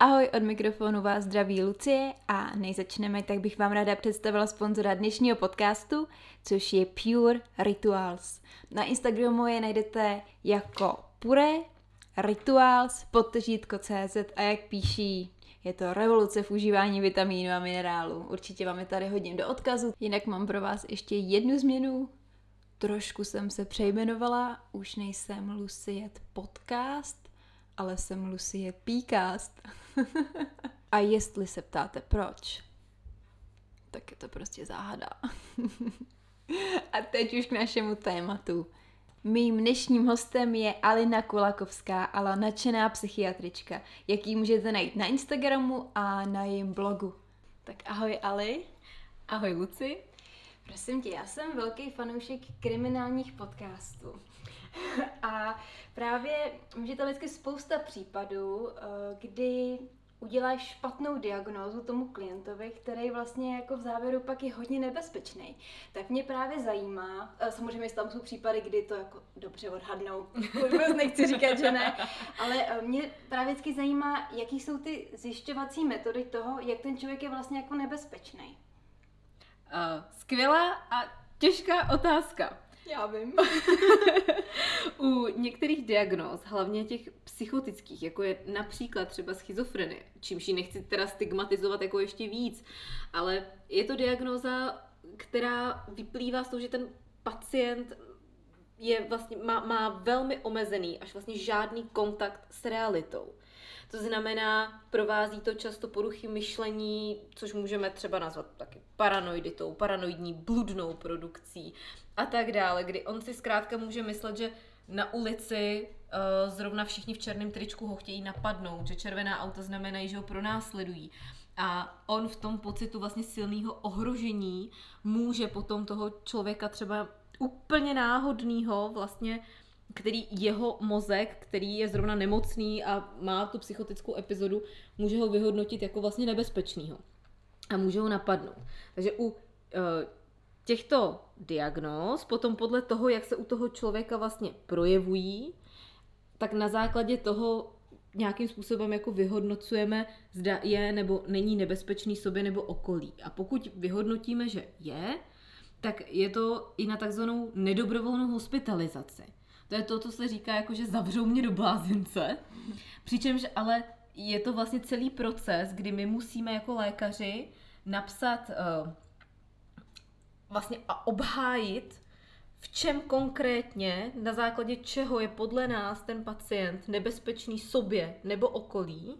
Ahoj, od mikrofonu vás zdraví Lucie a než začneme, tak bych vám ráda představila sponzora dnešního podcastu, což je Pure Rituals. Na Instagramu je najdete jako Pure Rituals podtržítko.cz a jak píší, je to revoluce v užívání vitamínu a minerálu. Určitě vám je tady hodím do odkazu. Jinak mám pro vás ještě jednu změnu. Trošku jsem se přejmenovala, už nejsem Lucie Podcast, ale jsem Lucie Píkást. A jestli se ptáte proč, tak je to prostě záhada. A teď už k našemu tématu. Mým dnešním hostem je Alina Kulakovská, ale nadšená psychiatrička, jaký můžete najít na Instagramu a na jejím blogu. Tak ahoj Ali. Ahoj Luci. Prosím tě, já jsem velký fanoušek kriminálních podcastů. A právě může tam vždycky spousta případů, eh, kdy uděláš špatnou diagnózu tomu klientovi, který vlastně jako v závěru pak je hodně nebezpečný. Tak mě právě zajímá, eh, samozřejmě tam jsou případy, kdy to jako dobře odhadnou, vůbec nechci říkat, že ne, ale eh, mě právě vždycky zajímá, jaký jsou ty zjišťovací metody toho, jak ten člověk je vlastně jako nebezpečný. Uh, skvělá a těžká otázka. Já vím. U některých diagnóz, hlavně těch psychotických, jako je například třeba schizofrenie, čímž ji nechci teda stigmatizovat jako ještě víc, ale je to diagnóza, která vyplývá z toho, že ten pacient je vlastně, má, má velmi omezený, až vlastně žádný kontakt s realitou. To znamená, provází to často poruchy myšlení, což můžeme třeba nazvat taky paranoiditou, paranoidní bludnou produkcí a tak dále, kdy on si zkrátka může myslet, že na ulici uh, zrovna všichni v černém tričku ho chtějí napadnout, že červená auta znamenají, že ho pronásledují. A on v tom pocitu vlastně silného ohrožení může potom toho člověka třeba úplně náhodného vlastně který jeho mozek, který je zrovna nemocný a má tu psychotickou epizodu, může ho vyhodnotit jako vlastně nebezpečného. A může ho napadnout. Takže u uh, těchto diagnóz, potom podle toho, jak se u toho člověka vlastně projevují, tak na základě toho nějakým způsobem jako vyhodnocujeme, zda je nebo není nebezpečný sobě nebo okolí. A pokud vyhodnotíme, že je, tak je to i na takzvanou nedobrovolnou hospitalizaci. To je to, co se říká, jako že zavřou mě do blázince. Přičemž ale je to vlastně celý proces, kdy my musíme jako lékaři napsat uh, vlastně a obhájit, v čem konkrétně, na základě čeho je podle nás ten pacient nebezpečný sobě nebo okolí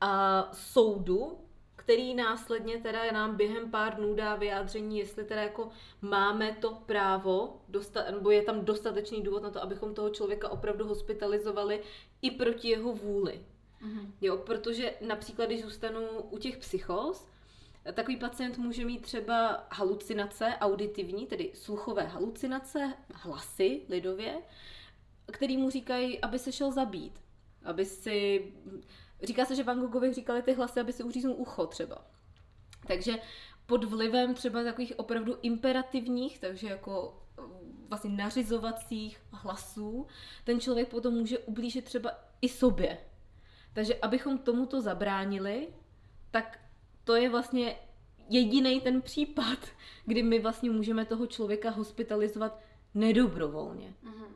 a soudu, který následně teda nám během pár dnů dá vyjádření, jestli teda jako máme to právo, dostat, nebo je tam dostatečný důvod na to, abychom toho člověka opravdu hospitalizovali i proti jeho vůli. Mm-hmm. Jo, protože například, když zůstanu u těch psychos, Takový pacient může mít třeba halucinace auditivní, tedy sluchové halucinace, hlasy lidově, který mu říkají, aby se šel zabít, aby si Říká se, že Van Goghovi říkali ty hlasy, aby si uříznul ucho třeba. Takže pod vlivem třeba takových opravdu imperativních, takže jako eh, vlastně nařizovacích hlasů, ten člověk potom může ublížit třeba i sobě. Takže abychom tomuto zabránili, tak to je vlastně jediný ten případ, kdy my vlastně můžeme toho člověka hospitalizovat nedobrovolně. Uh-huh.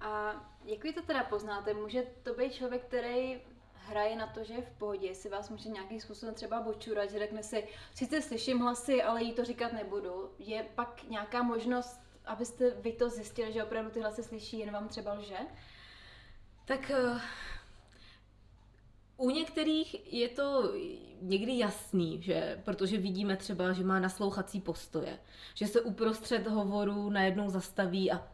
A jak vy to teda poznáte? Může to být člověk, který hraje na to, že je v pohodě, jestli vás může nějakým způsobem třeba bočurat, že řekne si, sice slyším hlasy, ale jí to říkat nebudu. Je pak nějaká možnost, abyste vy to zjistili, že opravdu ty hlasy slyší, jen vám třeba lže? Tak uh, u některých je to někdy jasný, že protože vidíme třeba, že má naslouchací postoje, že se uprostřed hovoru najednou zastaví a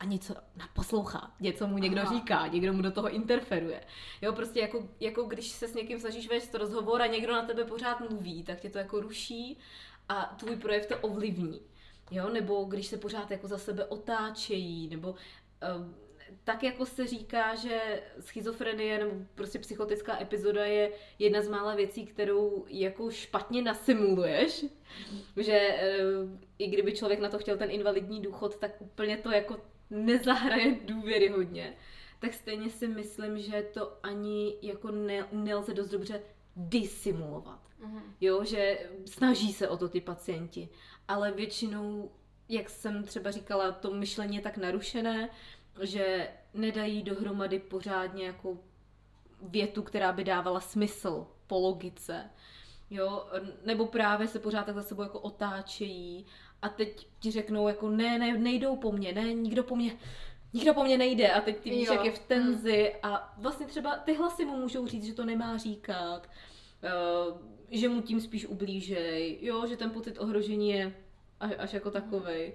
a něco naposlouchá, něco mu někdo Aha. říká, někdo mu do toho interferuje. Jo, prostě jako, jako když se s někým snažíš vést rozhovor a někdo na tebe pořád mluví, tak tě to jako ruší a tvůj projev to ovlivní. Jo, nebo když se pořád jako za sebe otáčejí, nebo uh, tak jako se říká, že schizofrenie nebo prostě psychotická epizoda je jedna z mála věcí, kterou jako špatně nasimuluješ, že uh, i kdyby člověk na to chtěl ten invalidní důchod, tak úplně to jako nezahraje důvěryhodně. tak stejně si myslím, že to ani jako ne, nelze dost dobře disimulovat. Mm-hmm. Jo, že snaží se o to ty pacienti, ale většinou, jak jsem třeba říkala, to myšlení je tak narušené, že nedají dohromady pořádně jako větu, která by dávala smysl po logice. Jo, nebo právě se pořád tak za sebou jako otáčejí a teď ti řeknou jako ne, ne, nejdou po mně, ne, nikdo po mně, nikdo po mně nejde a teď ty víš, jak je v tenzi a vlastně třeba ty hlasy mu můžou říct, že to nemá říkat, uh, že mu tím spíš ublížej, jo, že ten pocit ohrožení je až, až jako takovej.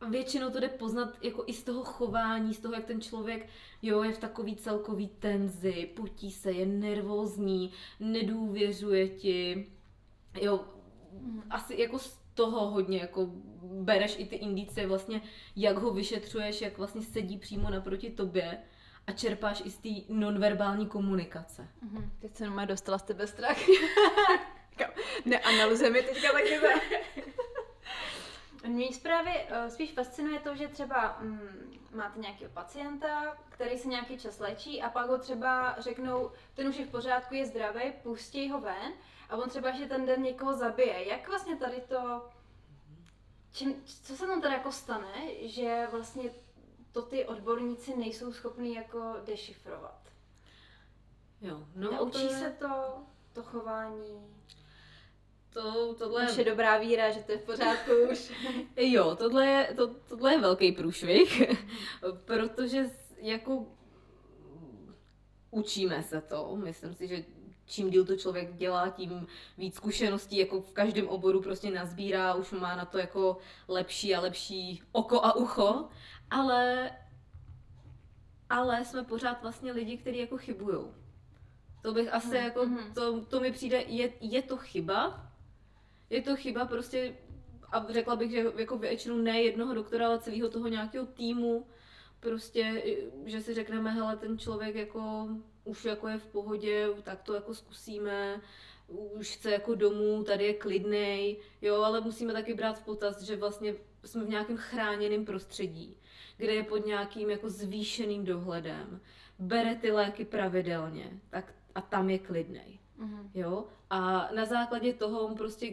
A většinou to jde poznat jako i z toho chování, z toho, jak ten člověk jo, je v takový celkový tenzi, potí se, je nervózní, nedůvěřuje ti, jo, mm. asi jako z toho hodně jako bereš i ty indicie vlastně, jak ho vyšetřuješ, jak vlastně sedí přímo naproti tobě a čerpáš i z té nonverbální komunikace. Mm-hmm. Teď jsem má dostala z tebe strach. Neanalizuje mi teďka taky Mě právě uh, spíš fascinuje to, že třeba mm, máte nějakého pacienta, který se nějaký čas léčí a pak ho třeba řeknou, ten už je v pořádku, je zdravý, pustí ho ven a on třeba že ten den někoho zabije. Jak vlastně tady to, čím, co se tam teda jako stane, že vlastně to ty odborníci nejsou schopni jako dešifrovat? Jo, no Naučí to je... se to, to chování? To, tohle je dobrá víra, že to je v pořádku už. jo, tohle je, to, tohle je velký průšvih, protože jako učíme se to. Myslím si, že čím díl to člověk dělá, tím víc zkušeností jako v každém oboru prostě nazbírá, už má na to jako lepší a lepší oko a ucho, ale ale jsme pořád vlastně lidi, kteří jako chybujou. To bych asi mm. jako, mhm. to, to mi přijde, je, je to chyba, je to chyba prostě, a řekla bych, že jako většinu ne jednoho doktora, ale celého toho nějakého týmu, prostě, že si řekneme, hele, ten člověk jako už jako je v pohodě, tak to jako zkusíme, už chce jako domů, tady je klidnej, jo, ale musíme taky brát v potaz, že vlastně jsme v nějakém chráněném prostředí, kde je pod nějakým jako zvýšeným dohledem, bere ty léky pravidelně, tak a tam je klidnej. Mm-hmm. Jo? A na základě toho on prostě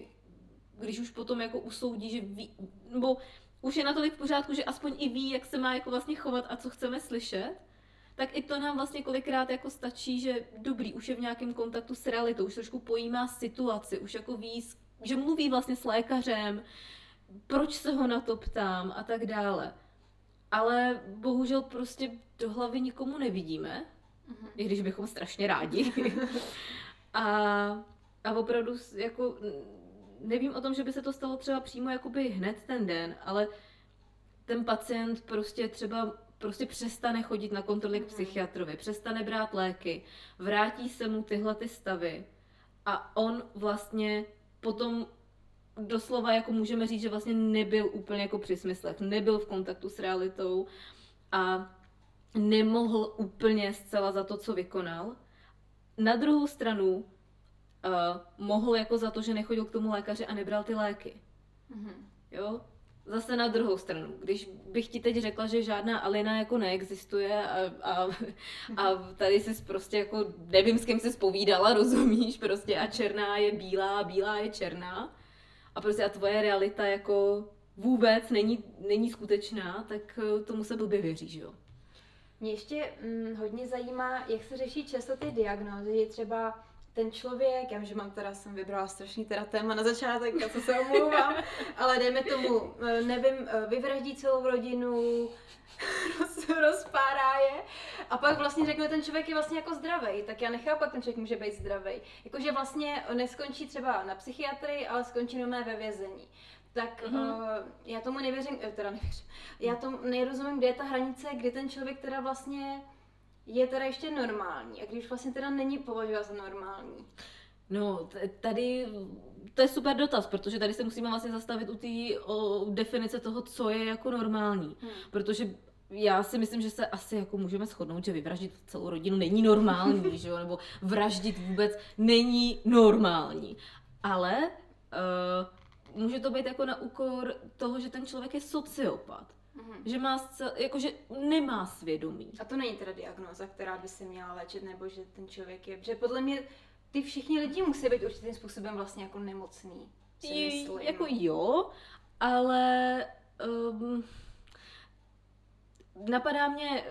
když už potom jako usoudí, že ví, nebo už je natolik v pořádku, že aspoň i ví, jak se má jako vlastně chovat a co chceme slyšet, tak i to nám vlastně kolikrát jako stačí, že dobrý, už je v nějakém kontaktu s realitou, už trošku pojímá situaci, už jako ví, že mluví vlastně s lékařem, proč se ho na to ptám a tak dále. Ale bohužel prostě do hlavy nikomu nevidíme, mm-hmm. i když bychom strašně rádi. a, a opravdu jako nevím o tom, že by se to stalo třeba přímo jakoby hned ten den, ale ten pacient prostě třeba prostě přestane chodit na kontroly k mhm. psychiatrovi, přestane brát léky, vrátí se mu tyhle ty stavy a on vlastně potom doslova jako můžeme říct, že vlastně nebyl úplně jako při smyslech, nebyl v kontaktu s realitou a nemohl úplně zcela za to, co vykonal. Na druhou stranu uh, mohl jako za to, že nechodil k tomu lékaři a nebral ty léky. Mm-hmm. Jo? Zase na druhou stranu, když bych ti teď řekla, že žádná Alina jako neexistuje a, a, a tady jsi prostě jako, nevím s kým jsi spovídala, rozumíš, prostě a černá je bílá a bílá je černá a prostě a tvoje realita jako vůbec není, není skutečná, tak eh, tomu se blbě věří, že jo? Mě ještě hm, hodně zajímá, jak se řeší často ty diagnózy, třeba ten člověk, já vím, že mám teda, jsem vybrala strašný teda téma na začátek, a co se omlouvám, ale dejme tomu, eh, nevím, eh, vyvraždí celou rodinu, roz, rozpárá je a pak vlastně řekne, ten člověk je vlastně jako zdravý, tak já nechápu, jak ten člověk může být zdravý. Jakože vlastně neskončí třeba na psychiatrii, ale skončí jenom ve vězení. Tak mm-hmm. uh, já tomu nevěřím, teda nevěřím, já tomu nerozumím, kde je ta hranice, kdy ten člověk teda vlastně je teda ještě normální a když vlastně teda není považovat za normální? No, tady to je super dotaz, protože tady se musíme vlastně zastavit u té definice toho, co je jako normální. Hmm. Protože já si myslím, že se asi jako můžeme shodnout, že vyvraždit celou rodinu není normální, že jo? nebo vraždit vůbec není normální. Ale uh, může to být jako na úkor toho, že ten člověk je sociopat. Mm-hmm. Že má, scel, jakože nemá svědomí. A to není teda diagnóza, která by se měla léčit, nebo že ten člověk je, že podle mě ty všichni lidi musí být určitým způsobem vlastně jako nemocný. Si Jako jo, ale um, napadá mě,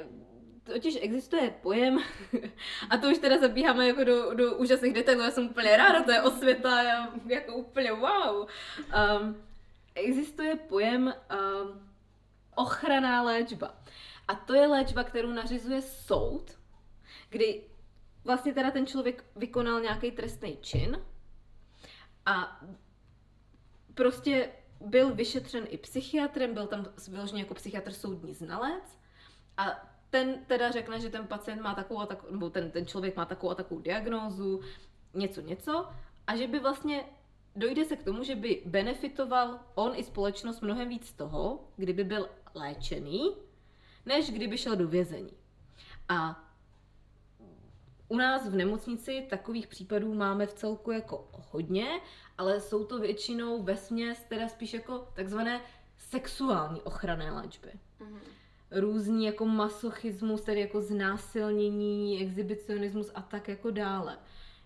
totiž existuje pojem, a to už teda zabíháme jako do, do úžasných detailů, já jsem úplně ráda, to je osvěta, já jako úplně wow. Um, existuje pojem um, ochranná léčba. A to je léčba, kterou nařizuje soud, kdy vlastně teda ten člověk vykonal nějaký trestný čin a prostě byl vyšetřen i psychiatrem, byl tam vyložený jako psychiatr soudní znalec a ten teda řekne, že ten pacient má takovou a takovou, nebo ten, ten člověk má takovou a takovou diagnózu, něco, něco, a že by vlastně dojde se k tomu, že by benefitoval on i společnost mnohem víc z toho, kdyby byl léčený, než kdyby šel do vězení. A u nás v nemocnici takových případů máme v celku jako hodně, ale jsou to většinou ve směs teda spíš jako takzvané sexuální ochranné léčby. Mm-hmm. Různý jako masochismus, tedy jako znásilnění, exhibicionismus a tak jako dále.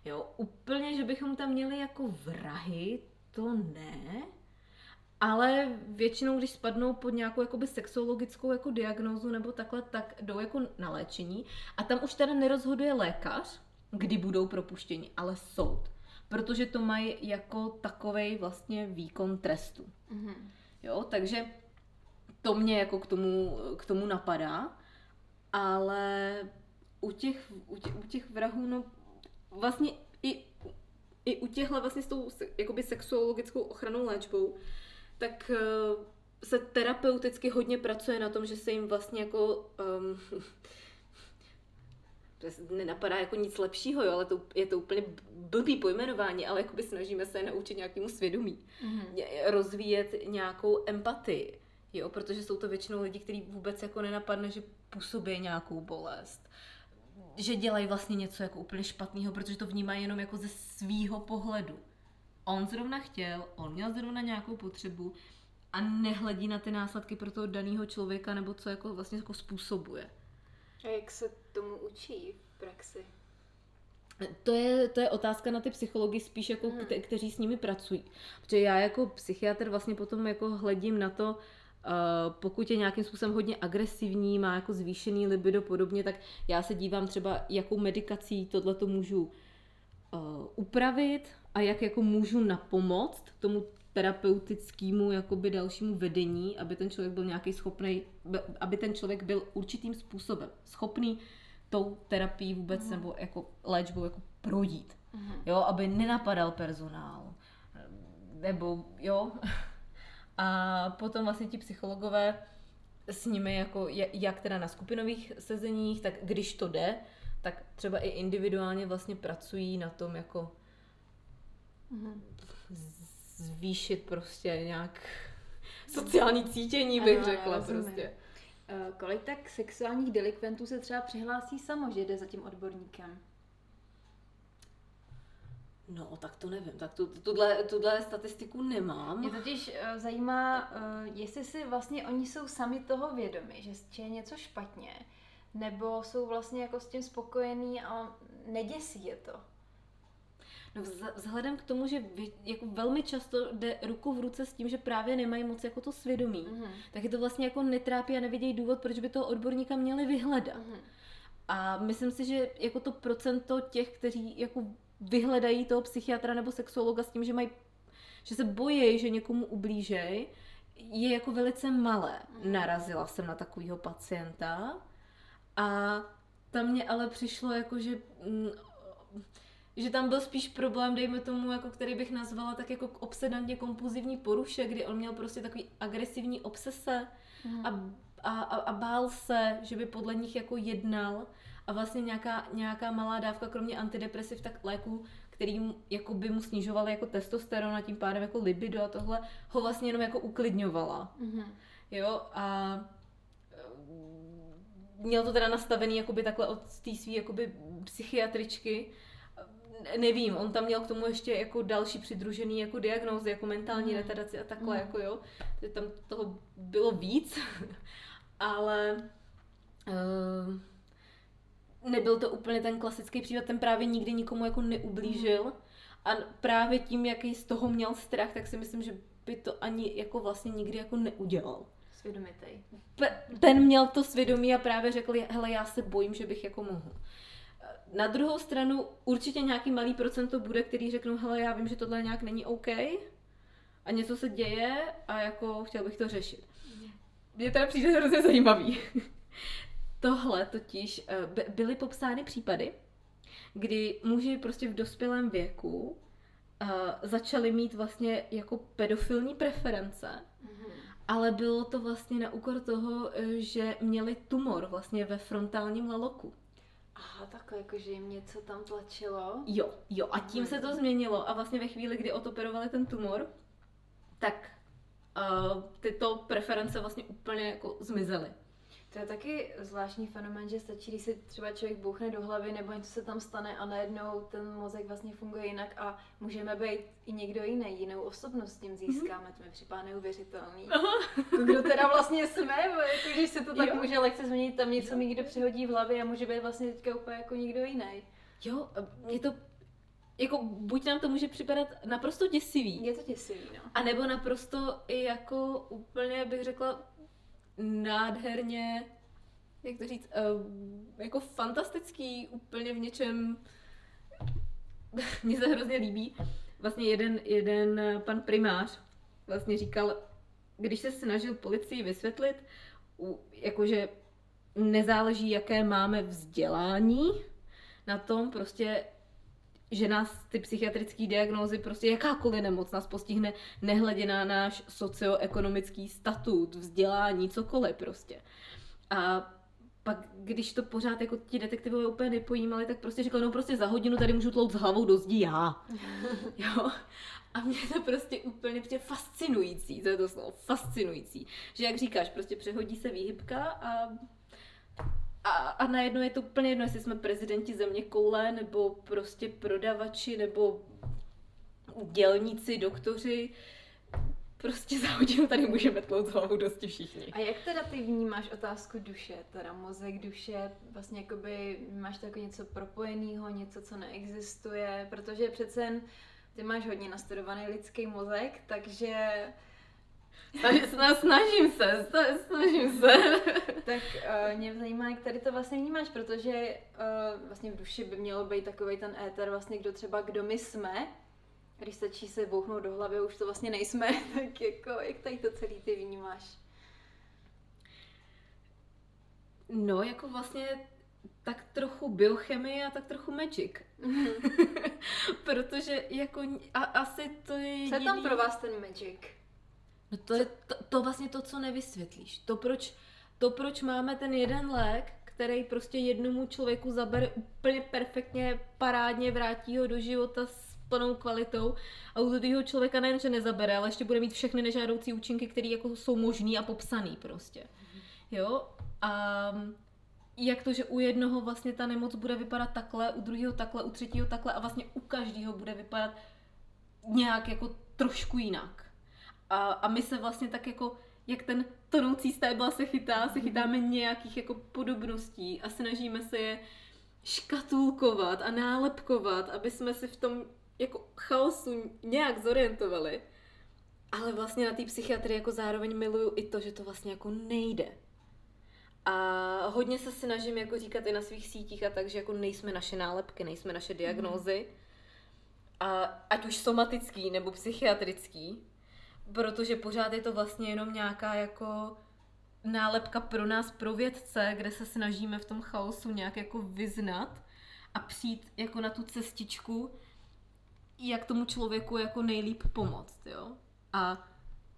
Jo, úplně, že bychom tam měli jako vrahy, to ne, ale většinou, když spadnou pod nějakou jakoby sexologickou jako diagnózu nebo takhle, tak jdou jako na léčení. A tam už teda nerozhoduje lékař, kdy budou propuštěni, ale soud. Protože to mají jako takovej vlastně výkon trestu. Mm-hmm. Jo, takže to mě jako k tomu, k tomu napadá. Ale u těch, u těch, u těch vrahů, no vlastně i, i u těchhle vlastně s tou jakoby sexuologickou ochranou léčbou, tak uh, se terapeuticky hodně pracuje na tom, že se jim vlastně jako um, nenapadá jako nic lepšího, jo, ale to, je to úplně blbý pojmenování, ale jakoby snažíme se naučit nějakému svědomí, mm-hmm. rozvíjet nějakou empatii, jo, protože jsou to většinou lidi, kteří vůbec jako nenapadne, že působí nějakou bolest, že dělají vlastně něco jako úplně špatného, protože to vnímají jenom jako ze svýho pohledu on zrovna chtěl, on měl zrovna nějakou potřebu a nehledí na ty následky pro toho daného člověka nebo co jako vlastně jako způsobuje. A jak se tomu učí v praxi? To je, to je otázka na ty psychologi spíš jako hmm. kte, kteří s nimi pracují. Protože já jako psychiatr vlastně potom jako hledím na to, Uh, pokud je nějakým způsobem hodně agresivní, má jako zvýšený libido podobně, tak já se dívám třeba, jakou medikací tohle to můžu uh, upravit, a jak jako můžu napomoct tomu terapeutickému jakoby dalšímu vedení, aby ten člověk byl nějaký schopný, aby ten člověk byl určitým způsobem schopný tou terapií vůbec mm. nebo jako léčbou jako projít. Mm. Jo, aby nenapadal personál. Nebo jo. A potom vlastně ti psychologové s nimi jako, jak teda na skupinových sezeních, tak když to jde, tak třeba i individuálně vlastně pracují na tom jako mm-hmm. zvýšit prostě nějak sociální cítění, bych ano, řekla prostě. Uh, kolik tak sexuálních delikventů se třeba přihlásí samo, že jde za tím odborníkem? No, tak to nevím, tak tu, tuhle, tuhle statistiku nemám. Mě totiž uh, zajímá, uh, jestli si vlastně oni jsou sami toho vědomi, že je něco špatně, nebo jsou vlastně jako s tím spokojení a neděsí je to. No vzhledem k tomu, že jako velmi často jde ruku v ruce s tím, že právě nemají moc jako to svědomí, mm-hmm. tak je to vlastně jako netrápí a nevidějí důvod, proč by toho odborníka měli vyhledat. Mm-hmm. A myslím si, že jako to procento těch, kteří jako vyhledají toho psychiatra nebo sexuologa s tím, že mají, že se bojí, že někomu ublížej, je jako velice malé. Mm-hmm. Narazila jsem na takového pacienta a tam mě ale přišlo jako, že mm, že tam byl spíš problém, dejme tomu, jako který bych nazvala tak jako obsedantně kompulzivní poruše, kdy on měl prostě takový agresivní obsese mm. a, a, a, bál se, že by podle nich jako jednal a vlastně nějaká, nějaká malá dávka, kromě antidepresiv, tak léků, který mu, jako by mu snižovaly jako testosteron a tím pádem jako libido a tohle, ho vlastně jenom jako uklidňovala. Mm. Jo, a měl to teda nastavený jakoby takhle od té své jakoby psychiatričky, nevím, on tam měl k tomu ještě jako další přidružený jako diagnózy, jako mentální Mm. retardaci a takhle, Mm. jako jo. Takže tam toho bylo víc, ale uh, nebyl to úplně ten klasický případ, ten právě nikdy nikomu jako neublížil a právě tím, jaký z toho měl strach, tak si myslím, že by to ani jako vlastně nikdy jako neudělal. Svědomitej. Ten měl to svědomí a právě řekl, hele, já se bojím, že bych jako mohl. Na druhou stranu určitě nějaký malý procento bude, který řeknou, hele, já vím, že tohle nějak není OK a něco se děje a jako chtěl bych to řešit. Mně teda přijde hrozně zajímavý. Tohle totiž eh, by- byly popsány případy, kdy muži prostě v dospělém věku eh, začali mít vlastně jako pedofilní preference ale bylo to vlastně na úkor toho, eh, že měli tumor vlastně ve frontálním laloku. Aha, takhle, jakože jim něco tam tlačilo. Jo, jo. A tím se to změnilo a vlastně ve chvíli, kdy odoperovali ten tumor, tak uh, tyto preference vlastně úplně jako zmizely. To je taky zvláštní fenomén, že stačí, když se třeba člověk bouchne do hlavy nebo něco se tam stane a najednou ten mozek vlastně funguje jinak a můžeme být i někdo jiný, jinou osobnost tím získáme. To mi připadá neuvěřitelný. Kdo teda vlastně jsme, jako, když se to tak Jo. může lehce změnit, tam něco mi někdo přehodí v hlavě a může být vlastně teďka úplně jako někdo jiný. Jo, je to jako buď nám to může připadat naprosto děsivý, Je to děsivý, no. a nebo naprosto i jako úplně bych řekla nádherně, jak to říct, uh, jako fantastický, úplně v něčem, mně se hrozně líbí. Vlastně jeden, jeden pan primář vlastně říkal, když se snažil policii vysvětlit, jakože nezáleží, jaké máme vzdělání, na tom prostě že nás ty psychiatrické diagnózy, prostě jakákoliv nemoc nás postihne, nehledě na náš socioekonomický statut, vzdělání, cokoliv prostě. A pak, když to pořád jako ti detektivové úplně nepojímali, tak prostě řekl, no prostě za hodinu tady můžu tlout s hlavou do zdí já. jo. A mě to prostě úplně přijde fascinující, to je to slovo, fascinující. Že jak říkáš, prostě přehodí se výhybka a a, a najednou je to úplně jedno, jestli jsme prezidenti země koule, nebo prostě prodavači, nebo dělníci, doktoři. Prostě za hodinu tady můžeme tlout s hlavou dosti všichni. A jak teda ty vnímáš otázku duše, teda mozek, duše, vlastně jakoby máš jako něco propojeného, něco, co neexistuje, protože přece jen ty máš hodně nastudovaný lidský mozek, takže Snažím, se, sna- snažím se. tak uh, mě zajímá, jak tady to vlastně vnímáš, protože uh, vlastně v duši by mělo být takový ten éter, vlastně kdo třeba, kdo my jsme, když stačí se bouchnout do hlavy, už to vlastně nejsme, tak jako, jak tady to celý ty vnímáš? No, jako vlastně tak trochu biochemie a tak trochu magic. Protože jako a, asi to je Co je tam jediný- pro vás ten magic? No to je to, to vlastně to, co nevysvětlíš. To proč, to, proč máme ten jeden lék, který prostě jednomu člověku zabere úplně perfektně, parádně, vrátí ho do života s plnou kvalitou a u druhého člověka nejen, že nezabere, ale ještě bude mít všechny nežádoucí účinky, které jako jsou možný a popsaný prostě. Jo? A jak to, že u jednoho vlastně ta nemoc bude vypadat takhle, u druhého takhle, u třetího takhle a vlastně u každého bude vypadat nějak jako trošku jinak. A, a my se vlastně tak jako, jak ten tonoucí stébla se chytá, se chytáme nějakých jako podobností a snažíme se je škatulkovat a nálepkovat, aby jsme si v tom jako chaosu nějak zorientovali. Ale vlastně na té psychiatrii jako zároveň miluju i to, že to vlastně jako nejde. A hodně se snažím jako říkat i na svých sítích a tak, že jako nejsme naše nálepky, nejsme naše diagnózy. A ať už somatický nebo psychiatrický, protože pořád je to vlastně jenom nějaká jako nálepka pro nás, pro vědce, kde se snažíme v tom chaosu nějak jako vyznat a přijít jako na tu cestičku, jak tomu člověku jako nejlíp pomoct, jo. A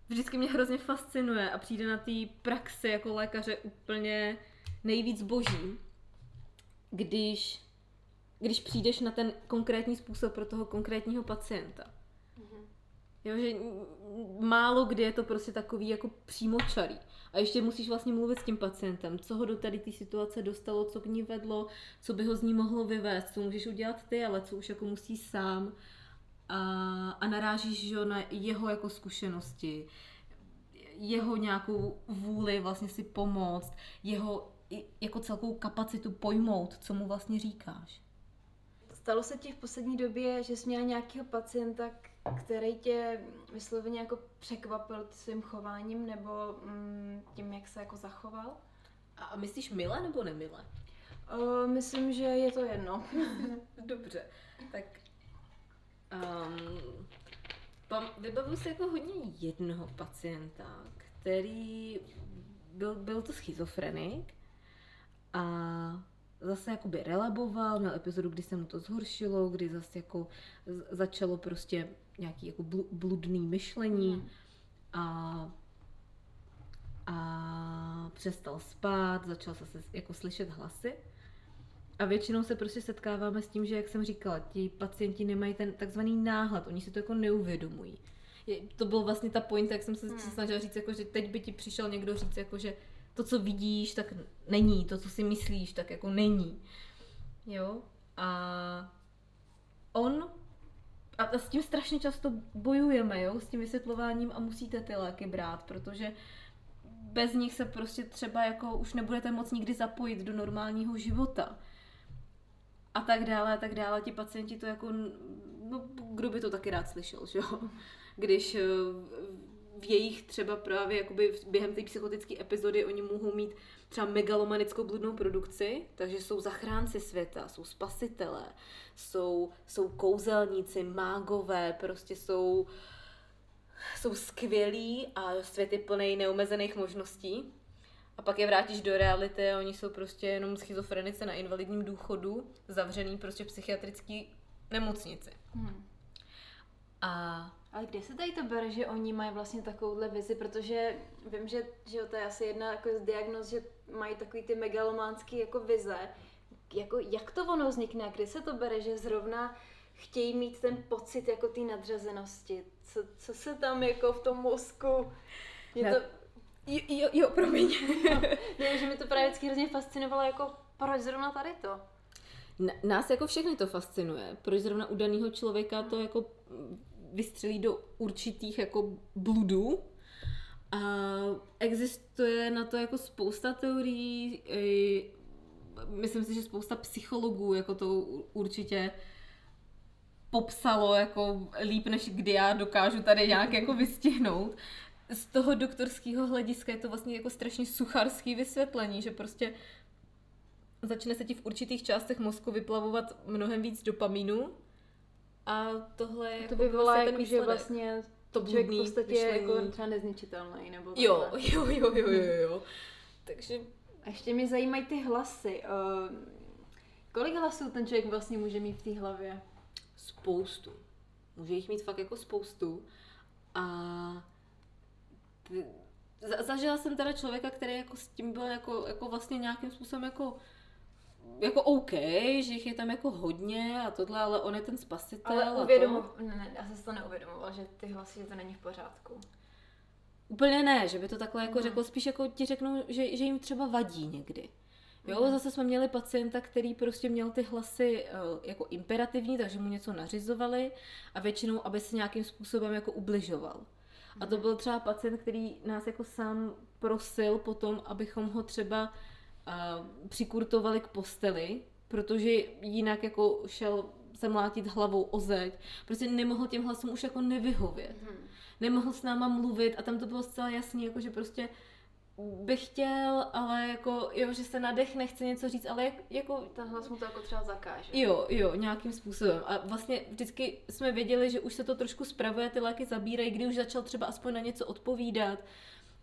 vždycky mě hrozně fascinuje a přijde na té praxi jako lékaře úplně nejvíc boží, když, když přijdeš na ten konkrétní způsob pro toho konkrétního pacienta. Jo, že málo kdy je to prostě takový jako přímočarý. A ještě musíš vlastně mluvit s tím pacientem, co ho do tady té situace dostalo, co k ní vedlo, co by ho z ní mohlo vyvést, co můžeš udělat ty, ale co už jako musí sám. A, a narážíš že, na jeho jako zkušenosti, jeho nějakou vůli vlastně si pomoct, jeho jako celkou kapacitu pojmout, co mu vlastně říkáš. Stalo se ti v poslední době, že jsi měla nějakého pacienta, který tě vysloveně jako překvapil svým chováním nebo mm, tím, jak se jako zachoval? A myslíš milé nebo nemilé? Uh, myslím, že je to jedno. Dobře, tak um, pam, vybavuji se jako hodně jednoho pacienta, který byl, byl to schizofrenik a zase jakoby relaboval, měl epizodu, kdy se mu to zhoršilo, kdy zase jako začalo prostě nějaký jako bludný myšlení mm. a a přestal spát, začal se jako slyšet hlasy. A většinou se prostě setkáváme s tím, že, jak jsem říkala, ti pacienti nemají ten takzvaný náhled, oni si to jako neuvědomují. Je, to byl vlastně ta point, jak jsem se hmm. snažila říct, jako, že teď by ti přišel někdo říct, jako, že to, co vidíš, tak není, to, co si myslíš, tak jako není. Jo? A on a s tím strašně často bojujeme, jo, s tím vysvětlováním a musíte ty léky brát, protože bez nich se prostě třeba jako už nebudete moc nikdy zapojit do normálního života. A tak dále, a tak dále. Ti pacienti to jako, no, kdo by to taky rád slyšel, že jo? Když eh, v jejich třeba právě jakoby během té psychotické epizody oni mohou mít třeba megalomanickou bludnou produkci, takže jsou zachránci světa, jsou spasitelé, jsou, jsou kouzelníci, mágové, prostě jsou, jsou skvělí a svět je plný neomezených možností. A pak je vrátíš do reality a oni jsou prostě jenom schizofrenice na invalidním důchodu, zavřený prostě v psychiatrické nemocnici. Hmm. A ale kde se tady to bere, že oni mají vlastně takovouhle vizi, protože vím, že, že to je asi jedna jako z diagnoz, že mají takový ty megalománský jako vize. Jako, jak to ono vznikne a kde se to bere, že zrovna chtějí mít ten pocit jako té nadřazenosti? Co, co se tam jako v tom mozku... Je ne. to... Jo, jo, jo promiň. no, ne, že mi to právě vždycky hrozně fascinovalo, jako proč zrovna tady to? Nás jako všechny to fascinuje. Proč zrovna u daného člověka to jako vystřelí do určitých jako bludů. A existuje na to jako spousta teorií, myslím si, že spousta psychologů jako to určitě popsalo jako líp, než kdy já dokážu tady nějak jako vystihnout. Z toho doktorského hlediska je to vlastně jako strašně sucharský vysvětlení, že prostě začne se ti v určitých částech mozku vyplavovat mnohem víc dopamínu, a tohle je to jako vyvolá vlastně jako, že vlastně to člověk v podstatě je jako třeba nezničitelný. Nebo jo, jo, jo, jo, jo, jo. Takže... A ještě mě zajímají ty hlasy. Uh, kolik hlasů ten člověk vlastně může mít v té hlavě? Spoustu. Může jich mít fakt jako spoustu. A zažila jsem teda člověka, který jako s tím byl jako, jako vlastně nějakým způsobem jako jako OK, že jich je tam jako hodně a tohle, ale on je ten spasitel. Ale uvědomu, to... ne, já jsem to neuvědomoval, že ty hlasy, že to není v pořádku. Úplně ne, že by to takhle jako hmm. řekl, spíš jako ti řeknou, že, že jim třeba vadí někdy. Jo, hmm. zase jsme měli pacienta, který prostě měl ty hlasy uh, jako imperativní, takže mu něco nařizovali a většinou, aby se nějakým způsobem jako ubližoval. A to mhm. byl třeba pacient, který nás jako sám prosil potom, abychom ho třeba přikurtovali k posteli, protože jinak jako šel se mlátit hlavou o zeď. Prostě nemohl těm hlasům už jako nevyhovět. Hmm. Nemohl s náma mluvit a tam to bylo zcela jasný, jako že prostě bych chtěl, ale jako, jo, že se nadechne, chce něco říct, ale jak, jako... Ten hlas mu to jako třeba zakáže. Jo, jo, nějakým způsobem. A vlastně vždycky jsme věděli, že už se to trošku spravuje, ty léky zabírají, kdy už začal třeba aspoň na něco odpovídat,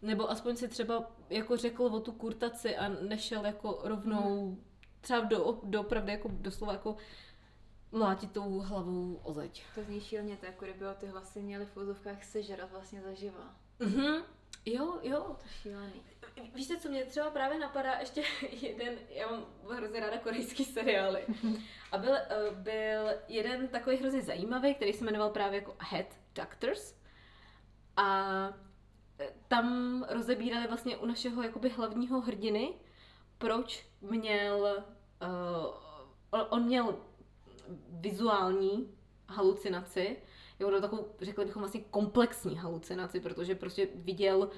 nebo aspoň si třeba jako řekl o tu kurtaci a nešel jako rovnou hmm. třeba do, do opravdu jako doslova jako mlátit tou hlavou o zeď. To zní šíleně, to jako kdyby ty hlasy měly v úzovkách sežrat vlastně zaživa. Mhm. Jo, jo. To šílený. Víš co mě třeba právě napadá ještě jeden, já mám hrozně ráda korejský seriály. A byl, uh, byl jeden takový hrozně zajímavý, který se jmenoval právě jako Head Doctors A tam rozebírali vlastně u našeho jakoby hlavního hrdiny, proč měl, uh, on měl vizuální halucinaci, jako takovou, řekli bychom vlastně komplexní halucinaci, protože prostě viděl uh,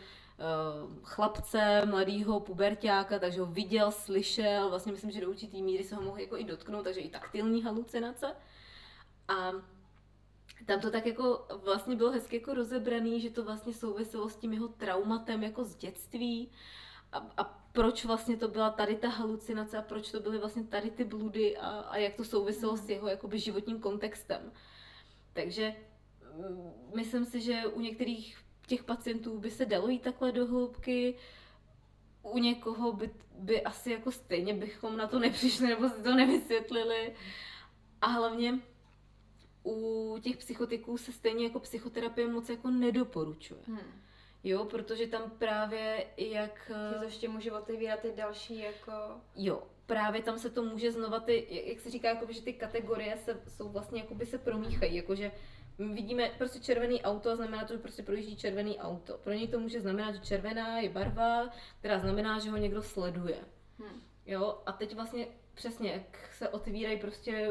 chlapce, mladýho pubertáka, takže ho viděl, slyšel, vlastně myslím, že do určitý míry se ho mohl jako i dotknout, takže i taktilní halucinace. A tam to tak jako vlastně bylo hezky jako rozebraný, že to vlastně souviselo s tím jeho traumatem jako z dětství a, a proč vlastně to byla tady ta halucinace a proč to byly vlastně tady ty bludy a, a jak to souviselo s jeho jakoby životním kontextem. Takže mm, myslím si, že u některých těch pacientů by se dalo jít takhle do hloubky, u někoho by, by asi jako stejně bychom na to nepřišli nebo si to nevysvětlili. A hlavně u těch psychotiků se stejně jako psychoterapie moc jako nedoporučuje. Hmm. Jo, protože tam právě jak... Že to ještě může otevírat ty další jako... Jo, právě tam se to může znova ty, jak se říká, jakoby, že ty kategorie se, jsou vlastně jakoby se promíchají, jakože vidíme prostě červený auto a znamená to, že prostě projíždí červený auto. Pro něj to může znamenat, že červená je barva, která znamená, že ho někdo sleduje. Hmm. Jo, a teď vlastně přesně, jak se otvírají prostě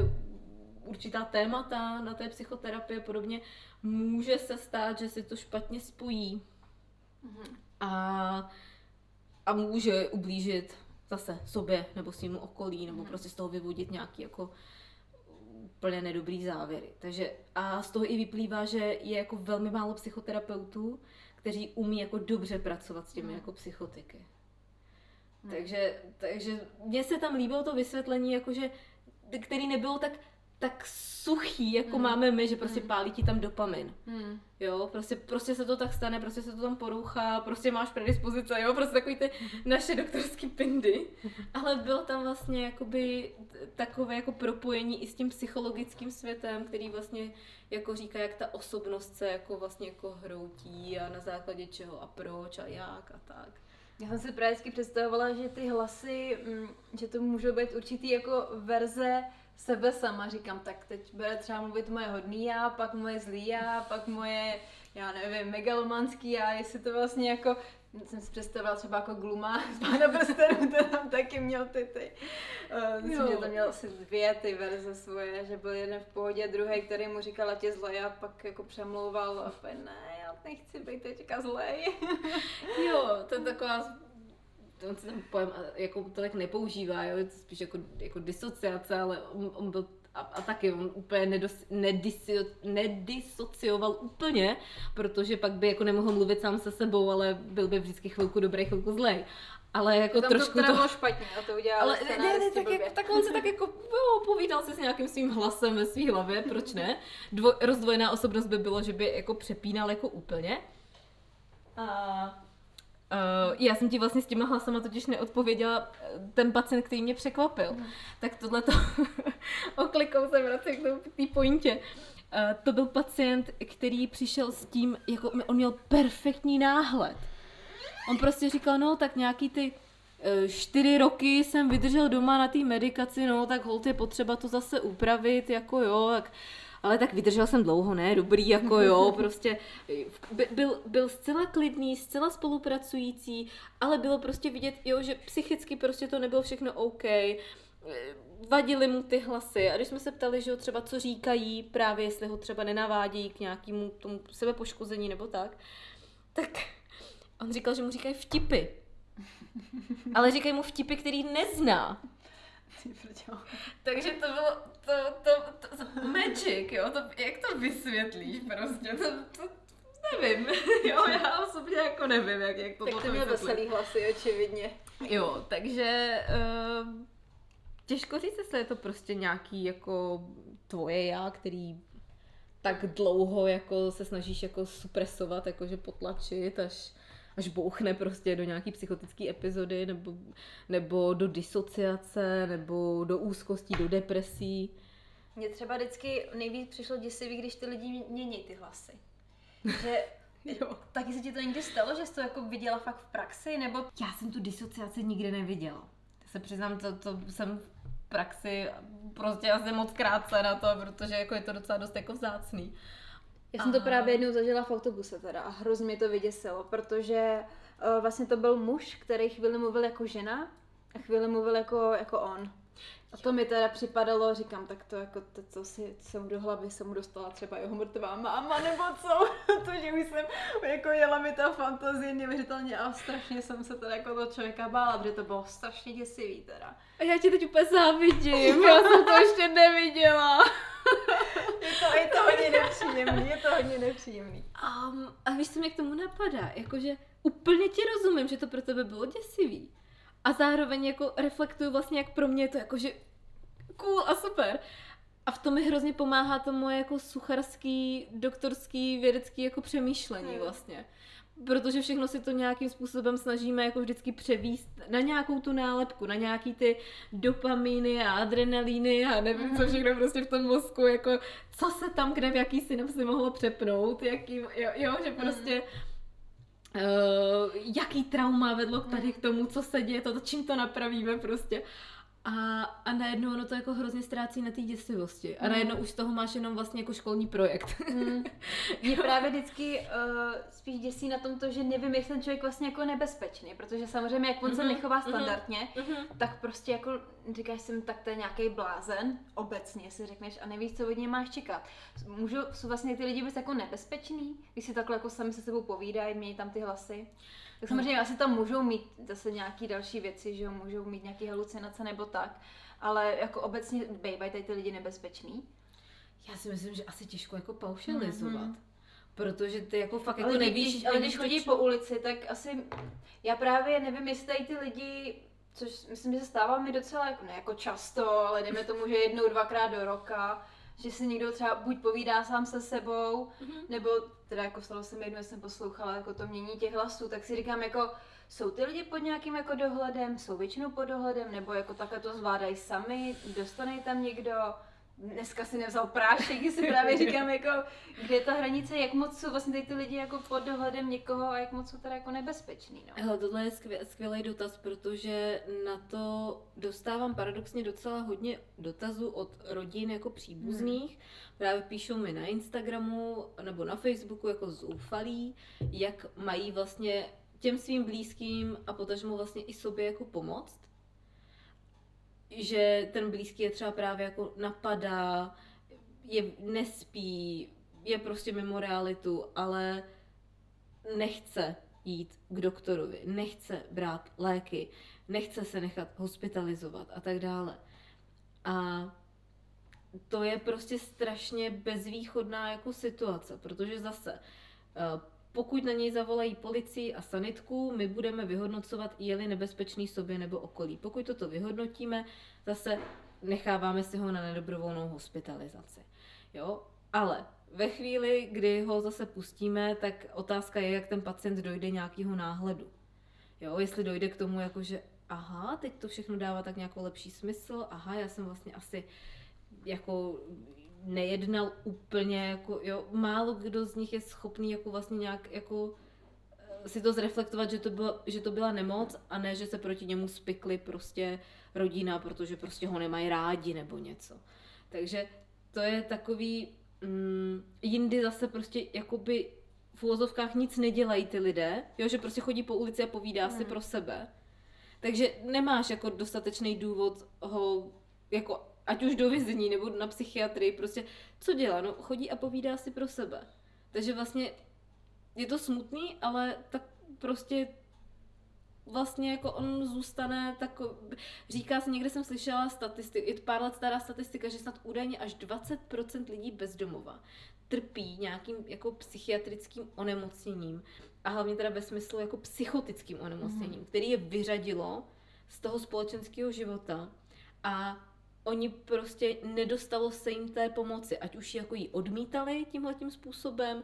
určitá témata na té psychoterapii a podobně, může se stát, že si to špatně spojí. Mm-hmm. A, a může ublížit zase sobě nebo svým okolí, nebo mm-hmm. prostě z toho vyvodit nějaký jako úplně nedobrý závěry. Takže a z toho i vyplývá, že je jako velmi málo psychoterapeutů, kteří umí jako dobře pracovat s těmi mm. jako psychotiky. Mm. Takže, takže mně se tam líbilo to vysvětlení, jakože, který nebylo tak tak suchý, jako mm. máme my, že prostě mm. pálí ti tam dopamin. Mm. Jo, prostě, prostě se to tak stane, prostě se to tam porouchá, prostě máš predispozice, jo, prostě takový ty naše doktorský pindy. Ale bylo tam vlastně jakoby takové jako propojení i s tím psychologickým světem, který vlastně jako říká, jak ta osobnost se jako vlastně jako hroutí a na základě čeho a proč a jak a tak. Já jsem si právě představovala, že ty hlasy, mm, že to můžou být určitý jako verze sebe sama říkám, tak teď bude třeba mluvit moje hodný já, pak moje zlý já, pak moje, já nevím, megalomanský já, jestli to vlastně jako, jsem si představila třeba jako Gluma z Pána prstenů, ten tam taky měl ty ty. Uh, myslím, že to měl asi dvě ty verze svoje, že byl jeden v pohodě, druhý, který mu říkal, ať je zlej a pak jako přemlouval a ne, já nechci být teďka zlej. jo, to je taková on se ten pojem jako tolik nepoužívá, jo, je to spíš jako, jako disociace, ale on, on byl a, a taky on úplně nedos, nedisio, nedisocioval úplně, protože pak by jako nemohl mluvit sám se sebou, ale byl by vždycky chvilku dobrý, chvilku zlej. Ale jako Tam trošku to... to... špatně a to udělal Ale ne, ne, ne, tak, jak, tak on se tak jako jo, povídal se s nějakým svým hlasem ve svý hlavě, proč ne? Dvo, rozdvojená osobnost by bylo, že by jako přepínal jako úplně. A Uh, já jsem ti vlastně s těma hlasama totiž neodpověděla eh, ten pacient, který mě překvapil. Mm. Tak tohle to oklikou se vracím k té pointě. Uh, to byl pacient, který přišel s tím, jako on měl perfektní náhled. On prostě říkal, no tak nějaký ty čtyři roky jsem vydržel doma na té medikaci, no tak hold je potřeba to zase upravit, jako jo, tak ale tak vydržel jsem dlouho, ne, dobrý, jako jo, prostě by, byl, byl zcela klidný, zcela spolupracující, ale bylo prostě vidět, jo, že psychicky prostě to nebylo všechno OK, vadili mu ty hlasy a když jsme se ptali, že jo, třeba co říkají, právě jestli ho třeba nenavádějí k nějakému tomu sebepoškození nebo tak, tak on říkal, že mu říkají vtipy. Ale říkají mu vtipy, který nezná. Takže to bylo to, to, to, to magic, jo, to, jak to vysvětlíš prostě, to, to, nevím, jo, já osobně jako nevím, jak, jak to Tak to měl veselý hlasy, očividně. Jo, takže uh, těžko říct, jestli je to prostě nějaký jako tvoje já, který tak dlouho jako se snažíš jako supresovat, jakože potlačit, až až bouchne prostě do nějaký psychotické epizody, nebo, nebo do disociace, nebo do úzkostí, do depresí. Mně třeba vždycky nejvíc přišlo děsivý, když ty lidi mění ty hlasy. Že jo. Taky se ti to někdy stalo, že jsi to jako viděla fakt v praxi, nebo... Já jsem tu disociaci nikdy neviděla. Já se přiznám, to, to jsem v praxi prostě asi moc krátce na to, protože jako je to docela dost jako vzácný. Já jsem to právě jednou zažila v autobuse teda a hrozně mě to vyděsilo, protože uh, vlastně to byl muž, který chvíli mluvil jako žena a chvíli mluvil jako, jako on. A to mi teda připadalo, říkám, tak to jako to, co si jsem do hlavy, jsem mu dostala třeba jeho mrtvá máma, nebo co, to, že už jsem, jako jela mi ta fantazie neuvěřitelně a strašně jsem se teda jako toho člověka bála, protože to bylo strašně děsivý teda. A já ti teď úplně závidím, já jsem to ještě neviděla. je to, je to hodně nepříjemný, je to hodně nepříjemný. Um, a víš, co mě k tomu napadá, jakože úplně ti rozumím, že to pro tebe bylo děsivý a zároveň jako reflektuju vlastně, jak pro mě je to jakože cool a super. A v tom mi hrozně pomáhá to moje jako sucharský, doktorský, vědecký jako přemýšlení hmm. vlastně. Protože všechno si to nějakým způsobem snažíme jako vždycky převíst na nějakou tu nálepku, na nějaký ty dopamíny a adrenalíny a nevím, co hmm. všechno prostě v tom mozku, jako co se tam kde v jaký synapsy mohlo přepnout, jaký, jo, jo že hmm. Uh, jaký trauma vedlo tady k tomu, co se děje, to, čím to napravíme prostě. A, a najednou ono to jako hrozně ztrácí na té děsivosti. A mm. najednou už z toho máš jenom vlastně jako školní projekt. Mm. Mě právě vždycky uh, spíš děsí na tom to, že nevím, jak ten člověk vlastně jako nebezpečný, protože samozřejmě jak on mm-hmm. se mhm, nechová mhm, standardně, mm-hmm. tak prostě jako říkáš si, tak to je nějaký blázen, obecně si řekneš a nevíš, co od něj máš čekat. Můžu, jsou vlastně ty lidi být jako nebezpeční, když si takhle jako sami se sebou povídají, mějí tam ty hlasy? Tak samozřejmě asi tam můžou mít zase nějaký další věci, že jo, můžou mít nějaké halucinace nebo tak, ale jako obecně bývají tady ty lidi nebezpeční. Já si myslím, že asi těžko jako paušalizovat. Mm-hmm. Protože ty jako fakt ale jako nevíš... Když, ale když chodí po ulici, tak asi... Já právě nevím, jestli tady ty lidi což myslím, že se stává mi docela jako, ne jako často, ale dejme tomu, že jednou, dvakrát do roka, že si někdo třeba buď povídá sám se sebou, mm-hmm. nebo teda jako stalo se mi jednou, jsem poslouchala jako to mění těch hlasů, tak si říkám jako, jsou ty lidi pod nějakým jako dohledem, jsou většinou pod dohledem, nebo jako takhle to zvládají sami, dostane tam někdo, dneska si nevzal prášek, si právě říkám, jako, kde je ta hranice, jak moc jsou vlastně ty lidi jako pod dohledem někoho a jak moc jsou teda jako nebezpeční. No. Hele, tohle je skvěl, skvělý dotaz, protože na to dostávám paradoxně docela hodně dotazů od rodin jako příbuzných. Hmm. Právě píšou mi na Instagramu nebo na Facebooku jako zoufalí, jak mají vlastně těm svým blízkým a potažmo vlastně i sobě jako pomoct že ten blízký je třeba právě jako napadá, je nespí, je prostě mimo realitu, ale nechce jít k doktorovi, nechce brát léky, nechce se nechat hospitalizovat a tak dále. A to je prostě strašně bezvýchodná jako situace, protože zase eh, pokud na něj zavolají policii a sanitku, my budeme vyhodnocovat, je-li nebezpečný sobě nebo okolí. Pokud toto vyhodnotíme, zase necháváme si ho na nedobrovolnou hospitalizaci. Jo? Ale ve chvíli, kdy ho zase pustíme, tak otázka je, jak ten pacient dojde nějakého náhledu. Jo, jestli dojde k tomu, jako že aha, teď to všechno dává tak nějakou lepší smysl, aha, já jsem vlastně asi jako nejednal úplně, jako, jo, málo kdo z nich je schopný jako vlastně nějak jako eh, si to zreflektovat, že to, bylo, že to byla nemoc a ne, že se proti němu spikly prostě rodina, protože prostě ho nemají rádi nebo něco. Takže to je takový, mm, jindy zase prostě jakoby v úvozovkách nic nedělají ty lidé, jo, že prostě chodí po ulici a povídá hmm. si pro sebe. Takže nemáš jako dostatečný důvod ho jako ať už do vězení nebo na psychiatrii, prostě co dělá? No chodí a povídá si pro sebe. Takže vlastně je to smutný, ale tak prostě vlastně jako on zůstane tak, říká se, někde jsem slyšela statistik, je to pár let stará statistika, že snad údajně až 20% lidí bezdomova trpí nějakým jako psychiatrickým onemocněním a hlavně teda ve smyslu jako psychotickým onemocněním, mm. který je vyřadilo z toho společenského života a oni prostě nedostalo se jim té pomoci, ať už jako ji odmítali tímhle tím způsobem,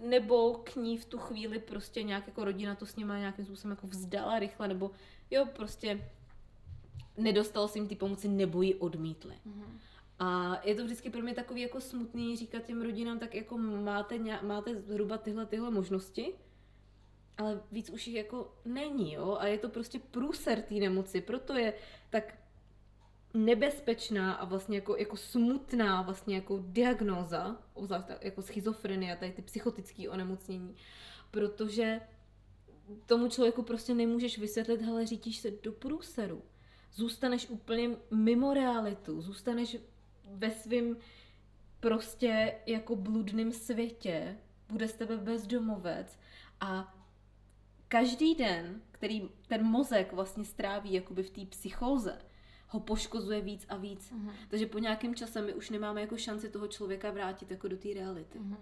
nebo k ní v tu chvíli prostě nějak jako rodina to s nimi nějakým způsobem jako vzdala rychle, nebo jo, prostě nedostalo se jim ty pomoci, nebo ji odmítli. Mm-hmm. A je to vždycky pro mě takový jako smutný říkat těm rodinám, tak jako máte, nějak, máte zhruba tyhle, tyhle možnosti, ale víc už jich jako není, jo, a je to prostě průser té nemoci, proto je tak nebezpečná a vlastně jako, jako smutná vlastně jako diagnóza, jako schizofrenie a tady ty psychotické onemocnění, protože tomu člověku prostě nemůžeš vysvětlit, hele, řítíš se do průseru. Zůstaneš úplně mimo realitu, zůstaneš ve svém prostě jako bludném světě, bude z tebe bezdomovec a každý den, který ten mozek vlastně stráví jakoby v té psychóze, ho poškozuje víc a víc. Uh-huh. Takže po nějakém čase my už nemáme jako šanci toho člověka vrátit jako do té reality. Uh-huh.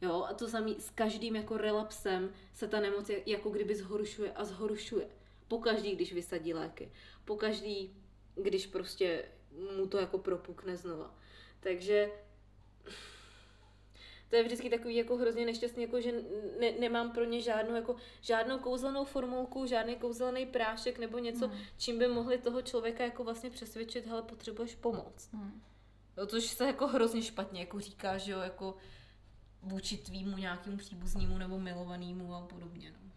Jo, a to samé s každým jako relapsem se ta nemoc jako kdyby zhoršuje a zhoršuje. Po každý, když vysadí léky. Po každý, když prostě mu to jako propukne znova. Takže to je vždycky takový jako hrozně nešťastný, jako že ne, nemám pro ně žádnou, jako, žádnou kouzelnou formulku, žádný kouzelný prášek nebo něco, hmm. čím by mohli toho člověka jako vlastně přesvědčit, hele, potřebuješ pomoc. Hmm. Jo, což se jako hrozně špatně jako říká, že jo, jako vůči tvýmu nějakému příbuznímu nebo milovanému a podobně. No.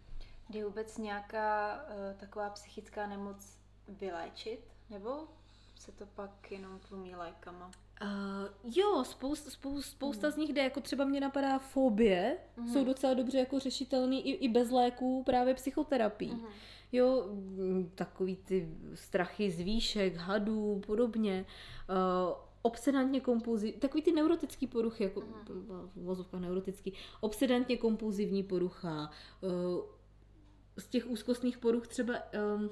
Jde vůbec nějaká uh, taková psychická nemoc vyléčit? Nebo se to pak jenom tlumí lékama? Uh, jo, spousta, spousta, spousta mm. z nich jde, jako třeba mě napadá fobie, mm. jsou docela dobře jako řešitelný i, i bez léků právě psychoterapii. Mm. Jo, takový ty strachy z výšek, hadů, podobně. Uh, obsedantně kompulzivní, takový ty neurotický poruchy, jako mm. vozovka neurotický, obsedantně kompulzivní porucha, uh, z těch úzkostných poruch třeba um,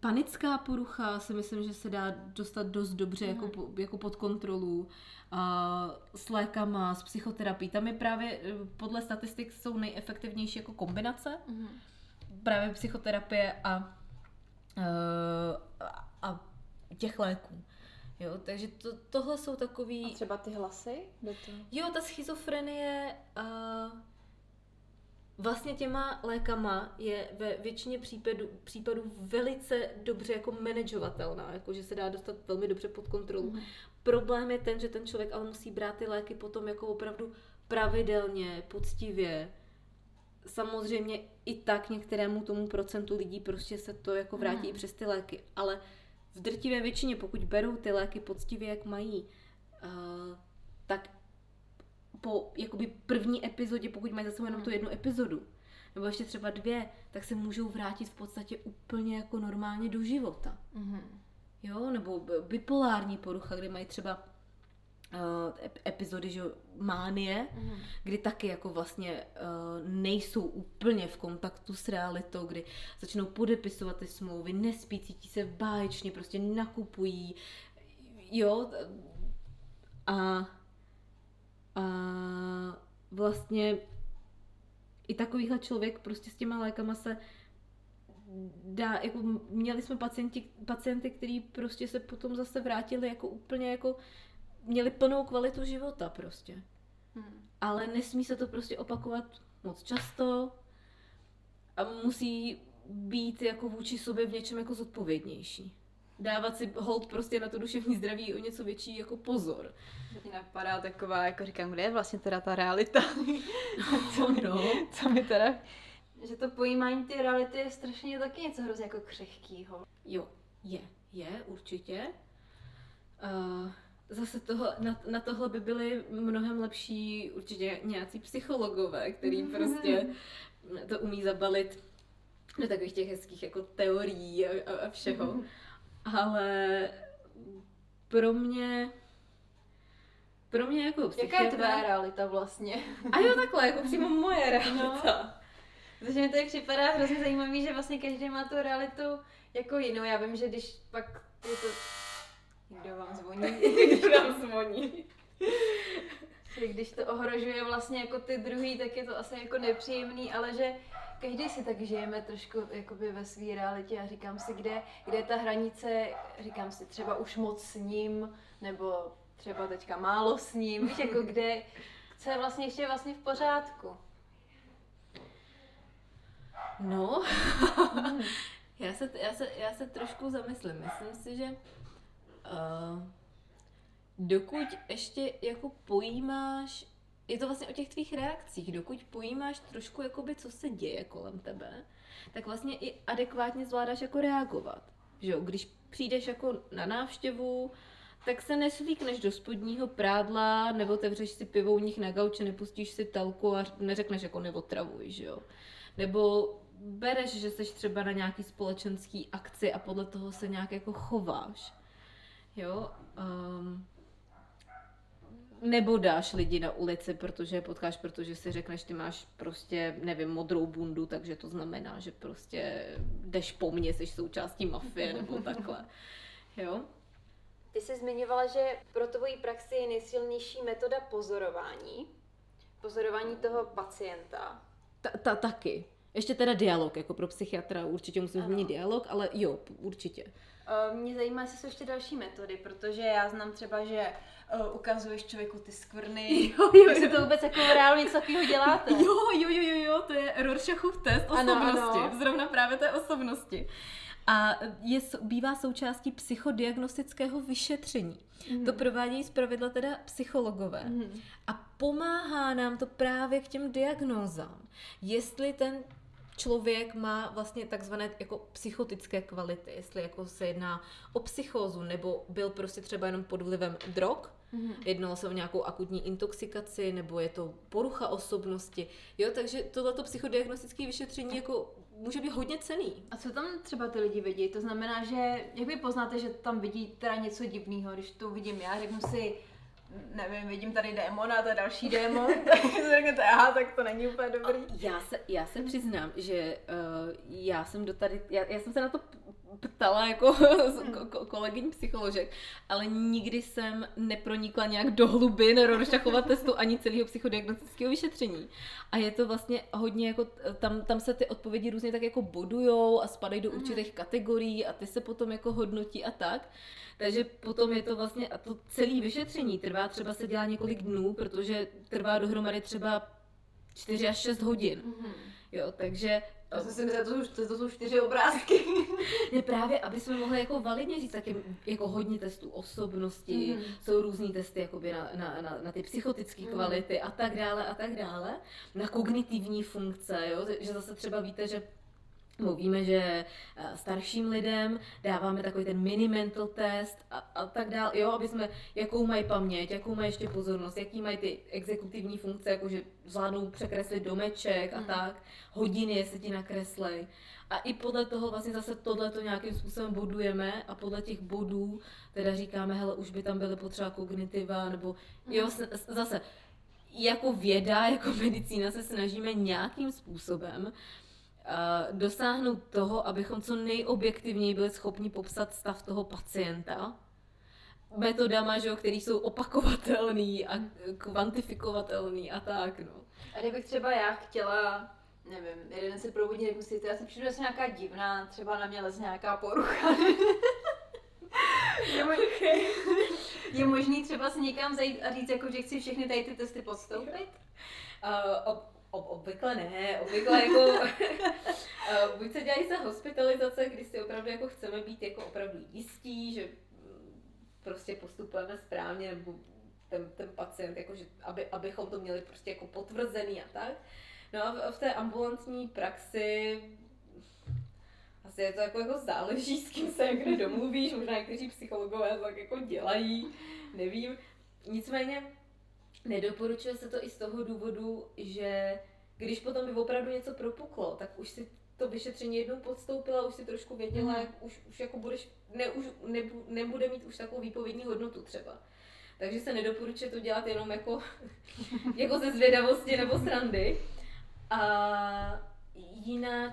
panická porucha si myslím, že se dá dostat dost dobře mm. jako, mhm. jako pod kontrolu. A s lékama, s psychoterapií. Tam je právě eh, podle statistik jsou nejefektivnější jako kombinace. Mm. Právě psychoterapie a, uh, a těch léků. Jo, takže to, tohle jsou takový... A třeba ty hlasy? Jo, ta schizofrenie... Uh, vlastně těma lékama je ve většině případů, případů velice dobře jako manažovatelná, jako že se dá dostat velmi dobře pod kontrolu. Mm. Problém je ten, že ten člověk ale musí brát ty léky potom jako opravdu pravidelně, poctivě. Samozřejmě i tak některému tomu procentu lidí prostě se to jako vrátí mm. i přes ty léky, ale v drtivé většině, pokud berou ty léky poctivě, jak mají, uh, tak po jakoby první epizodě, pokud mají za sebou jenom tu jednu epizodu, nebo ještě třeba dvě, tak se můžou vrátit v podstatě úplně jako normálně do života. Mm-hmm. Jo, nebo bipolární porucha, kde mají třeba uh, epizody, že mánie, mm-hmm. kdy taky jako vlastně uh, nejsou úplně v kontaktu s realitou, kdy začnou podepisovat ty smlouvy, nespí, cítí se báječně, prostě nakupují, jo, a a vlastně i takovýhle člověk prostě s těma lékama se dá, jako měli jsme pacienti, pacienty, kteří prostě se potom zase vrátili jako úplně jako měli plnou kvalitu života prostě. Hmm. Ale nesmí se to prostě opakovat moc často a musí být jako vůči sobě v něčem jako zodpovědnější dávat si hold prostě na to duševní zdraví o něco větší jako pozor. Mě napadá taková, jako říkám, kde je vlastně teda ta realita? co, no. co mi teda... Že to pojímání té reality je strašně taky něco hrozně jako křehkýho. Jo, je, je, určitě. Uh, zase toho, na, na tohle by byly mnohem lepší určitě nějací psychologové, který prostě to umí zabalit do takových těch hezkých jako teorií a, a, a všeho ale pro mě pro mě jako psychiatra... Jaká je tvá realita vlastně? A jo, takhle, jako přímo moje realita. No. Protože mi to připadá hrozně zajímavý, že vlastně každý má tu realitu jako jinou. Já vím, že když pak je to... Kdo vám zvoní? Kdo vám zvoní? Když to ohrožuje vlastně jako ty druhý, tak je to asi jako nepříjemný, ale že každý si tak žijeme trošku jakoby ve své realitě a říkám si, kde, kde je ta hranice, říkám si třeba už moc s ním, nebo třeba teďka málo s ním, jako kde, co je vlastně ještě vlastně v pořádku. No, já, se, já, se, já se trošku zamyslím. Myslím si, že uh, dokud ještě jako pojímáš je to vlastně o těch tvých reakcích. Dokud pojímáš trošku, jakoby, co se děje kolem tebe, tak vlastně i adekvátně zvládáš jako reagovat. že jo, když přijdeš jako na návštěvu, tak se neslíkneš do spodního prádla, nebo otevřeš si pivouních na gauče, nepustíš si talku a neřekneš jako neotravuj, že jo. Nebo bereš, že jsi třeba na nějaký společenský akci a podle toho se nějak jako chováš. Jo. Um, nebo dáš lidi na ulici, protože je potkáš, protože si řekneš, ty máš prostě, nevím, modrou bundu, takže to znamená, že prostě jdeš po mně, jsi součástí mafie nebo takhle. Jo? Ty jsi zmiňovala, že pro tvoji praxi je nejsilnější metoda pozorování. Pozorování toho pacienta. Ta, ta taky. Ještě teda dialog, jako pro psychiatra určitě musím zmínit dialog, ale jo, určitě. Mě zajímá, jestli jsou ještě další metody, protože já znám třeba, že uh, ukazuješ člověku ty skvrny. Jo, jo, jestli to vůbec jako reálně něco takového děláte. Jo, jo, jo, jo, jo, to je Rorschachův test osobnosti. Ano, ano. Zrovna právě té osobnosti. A je, bývá součástí psychodiagnostického vyšetření. Mm. To provádějí zpravidla teda psychologové. Mm. A pomáhá nám to právě k těm diagnózám. Jestli ten člověk má vlastně takzvané jako psychotické kvality, jestli jako se jedná o psychózu, nebo byl prostě třeba jenom pod vlivem drog, mm-hmm. jednalo se o nějakou akutní intoxikaci, nebo je to porucha osobnosti, jo, takže tohleto psychodiagnostické vyšetření jako může být hodně cený. A co tam třeba ty lidi vidí? To znamená, že jak vy poznáte, že tam vidí teda něco divného, když to vidím já, řeknu si, nevím, vidím tady démona, to je další démon, tak si řeknete, aha, tak to není úplně dobrý. Já se, já se přiznám, že uh, já jsem do tady, já, já jsem se na to ptala jako hmm. kolegyň psycholožek, ale nikdy jsem nepronikla nějak do hlubin Rorschachova testu ani celého psychodiagnostického vyšetření. A je to vlastně hodně jako, tam, tam se ty odpovědi různě tak jako bodujou a spadají do hmm. určitých kategorií a ty se potom jako hodnotí a tak. Takže potom je to vlastně, a to celé vyšetření trvá třeba se dělá několik dnů, protože trvá dohromady třeba 4 až 6 hodin. Mm-hmm. Jo, takže já jsem si myslela, to jsou, to, to jsou čtyři obrázky. ne, právě, aby jsme mohli jako validně říct, tak je jako hodně testů osobnosti, mm-hmm. jsou různý testy jakoby na, na, na, na ty psychotické mm-hmm. kvality a tak dále a tak dále, na kognitivní funkce, jo, že zase třeba víte, že Mluvíme, že eh, starším lidem dáváme takový ten mini mental test a, a tak dále, jo, aby jsme, jakou mají paměť, jakou mají ještě pozornost, jaký mají ty exekutivní funkce, jakože zvládnou překreslit domeček a hmm. tak, hodiny, jestli ti nakreslej. A i podle toho vlastně zase tohle to nějakým způsobem bodujeme a podle těch bodů teda říkáme, hele, už by tam byly potřeba kognitiva, nebo jo, hmm. zase jako věda, jako medicína se snažíme nějakým způsobem uh, dosáhnout toho, abychom co nejobjektivněji byli schopni popsat stav toho pacienta metodama, že, který jsou opakovatelný a kvantifikovatelný a tak, no. A kdybych třeba já chtěla, nevím, jeden se probudí, si, já si přijdu že nějaká divná, třeba na mě leze nějaká porucha. je, možný, je možný třeba si někam zajít a říct, jako, že chci všechny tady ty testy podstoupit? Uh, Ob, obvykle ne, obvykle jako eh, buď se dělají za hospitalizace, kdy si opravdu jako chceme být jako opravdu jistí, že mm, prostě postupujeme správně, nebo ten, ten pacient, jako, že, aby, abychom to měli prostě jako potvrzený a tak. No a v, v té ambulantní praxi asi je to jako, jako záleží, s kým se kde domluvíš, možná někteří psychologové tak jako dělají, nevím. Nicméně Nedoporučuje se to i z toho důvodu, že když potom by opravdu něco propuklo, tak už si to vyšetření jednou podstoupila, už si trošku věděla, mm. jak už, už jako budeš, ne, už ne, nebude mít už takovou výpovědní hodnotu třeba. Takže se nedoporučuje to dělat jenom jako, jako ze zvědavosti nebo srandy. A jinak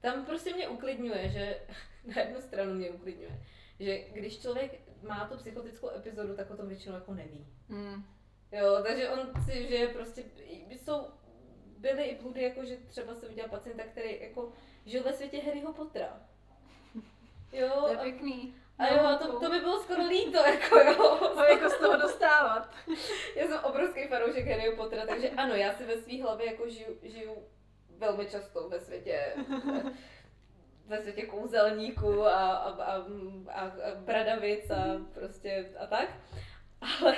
tam prostě mě uklidňuje, že na jednu stranu mě uklidňuje, že když člověk má tu psychotickou epizodu, tak o tom většinou jako neví. Mm. Jo, takže on si, že prostě jsou, byly i bludy, jako že třeba se viděl pacienta, který jako žil ve světě Harryho Pottera. Jo. To je pěkný. A jo, to, to by bylo skoro líto, jako jo. A jako z toho dostávat. já jsem obrovský fanoušek Harryho Pottera, takže ano, já si ve své hlavě jako žiju, žiju velmi často ve světě ve světě kouzelníků a, a, a, a, a bradavic a prostě a tak. Ale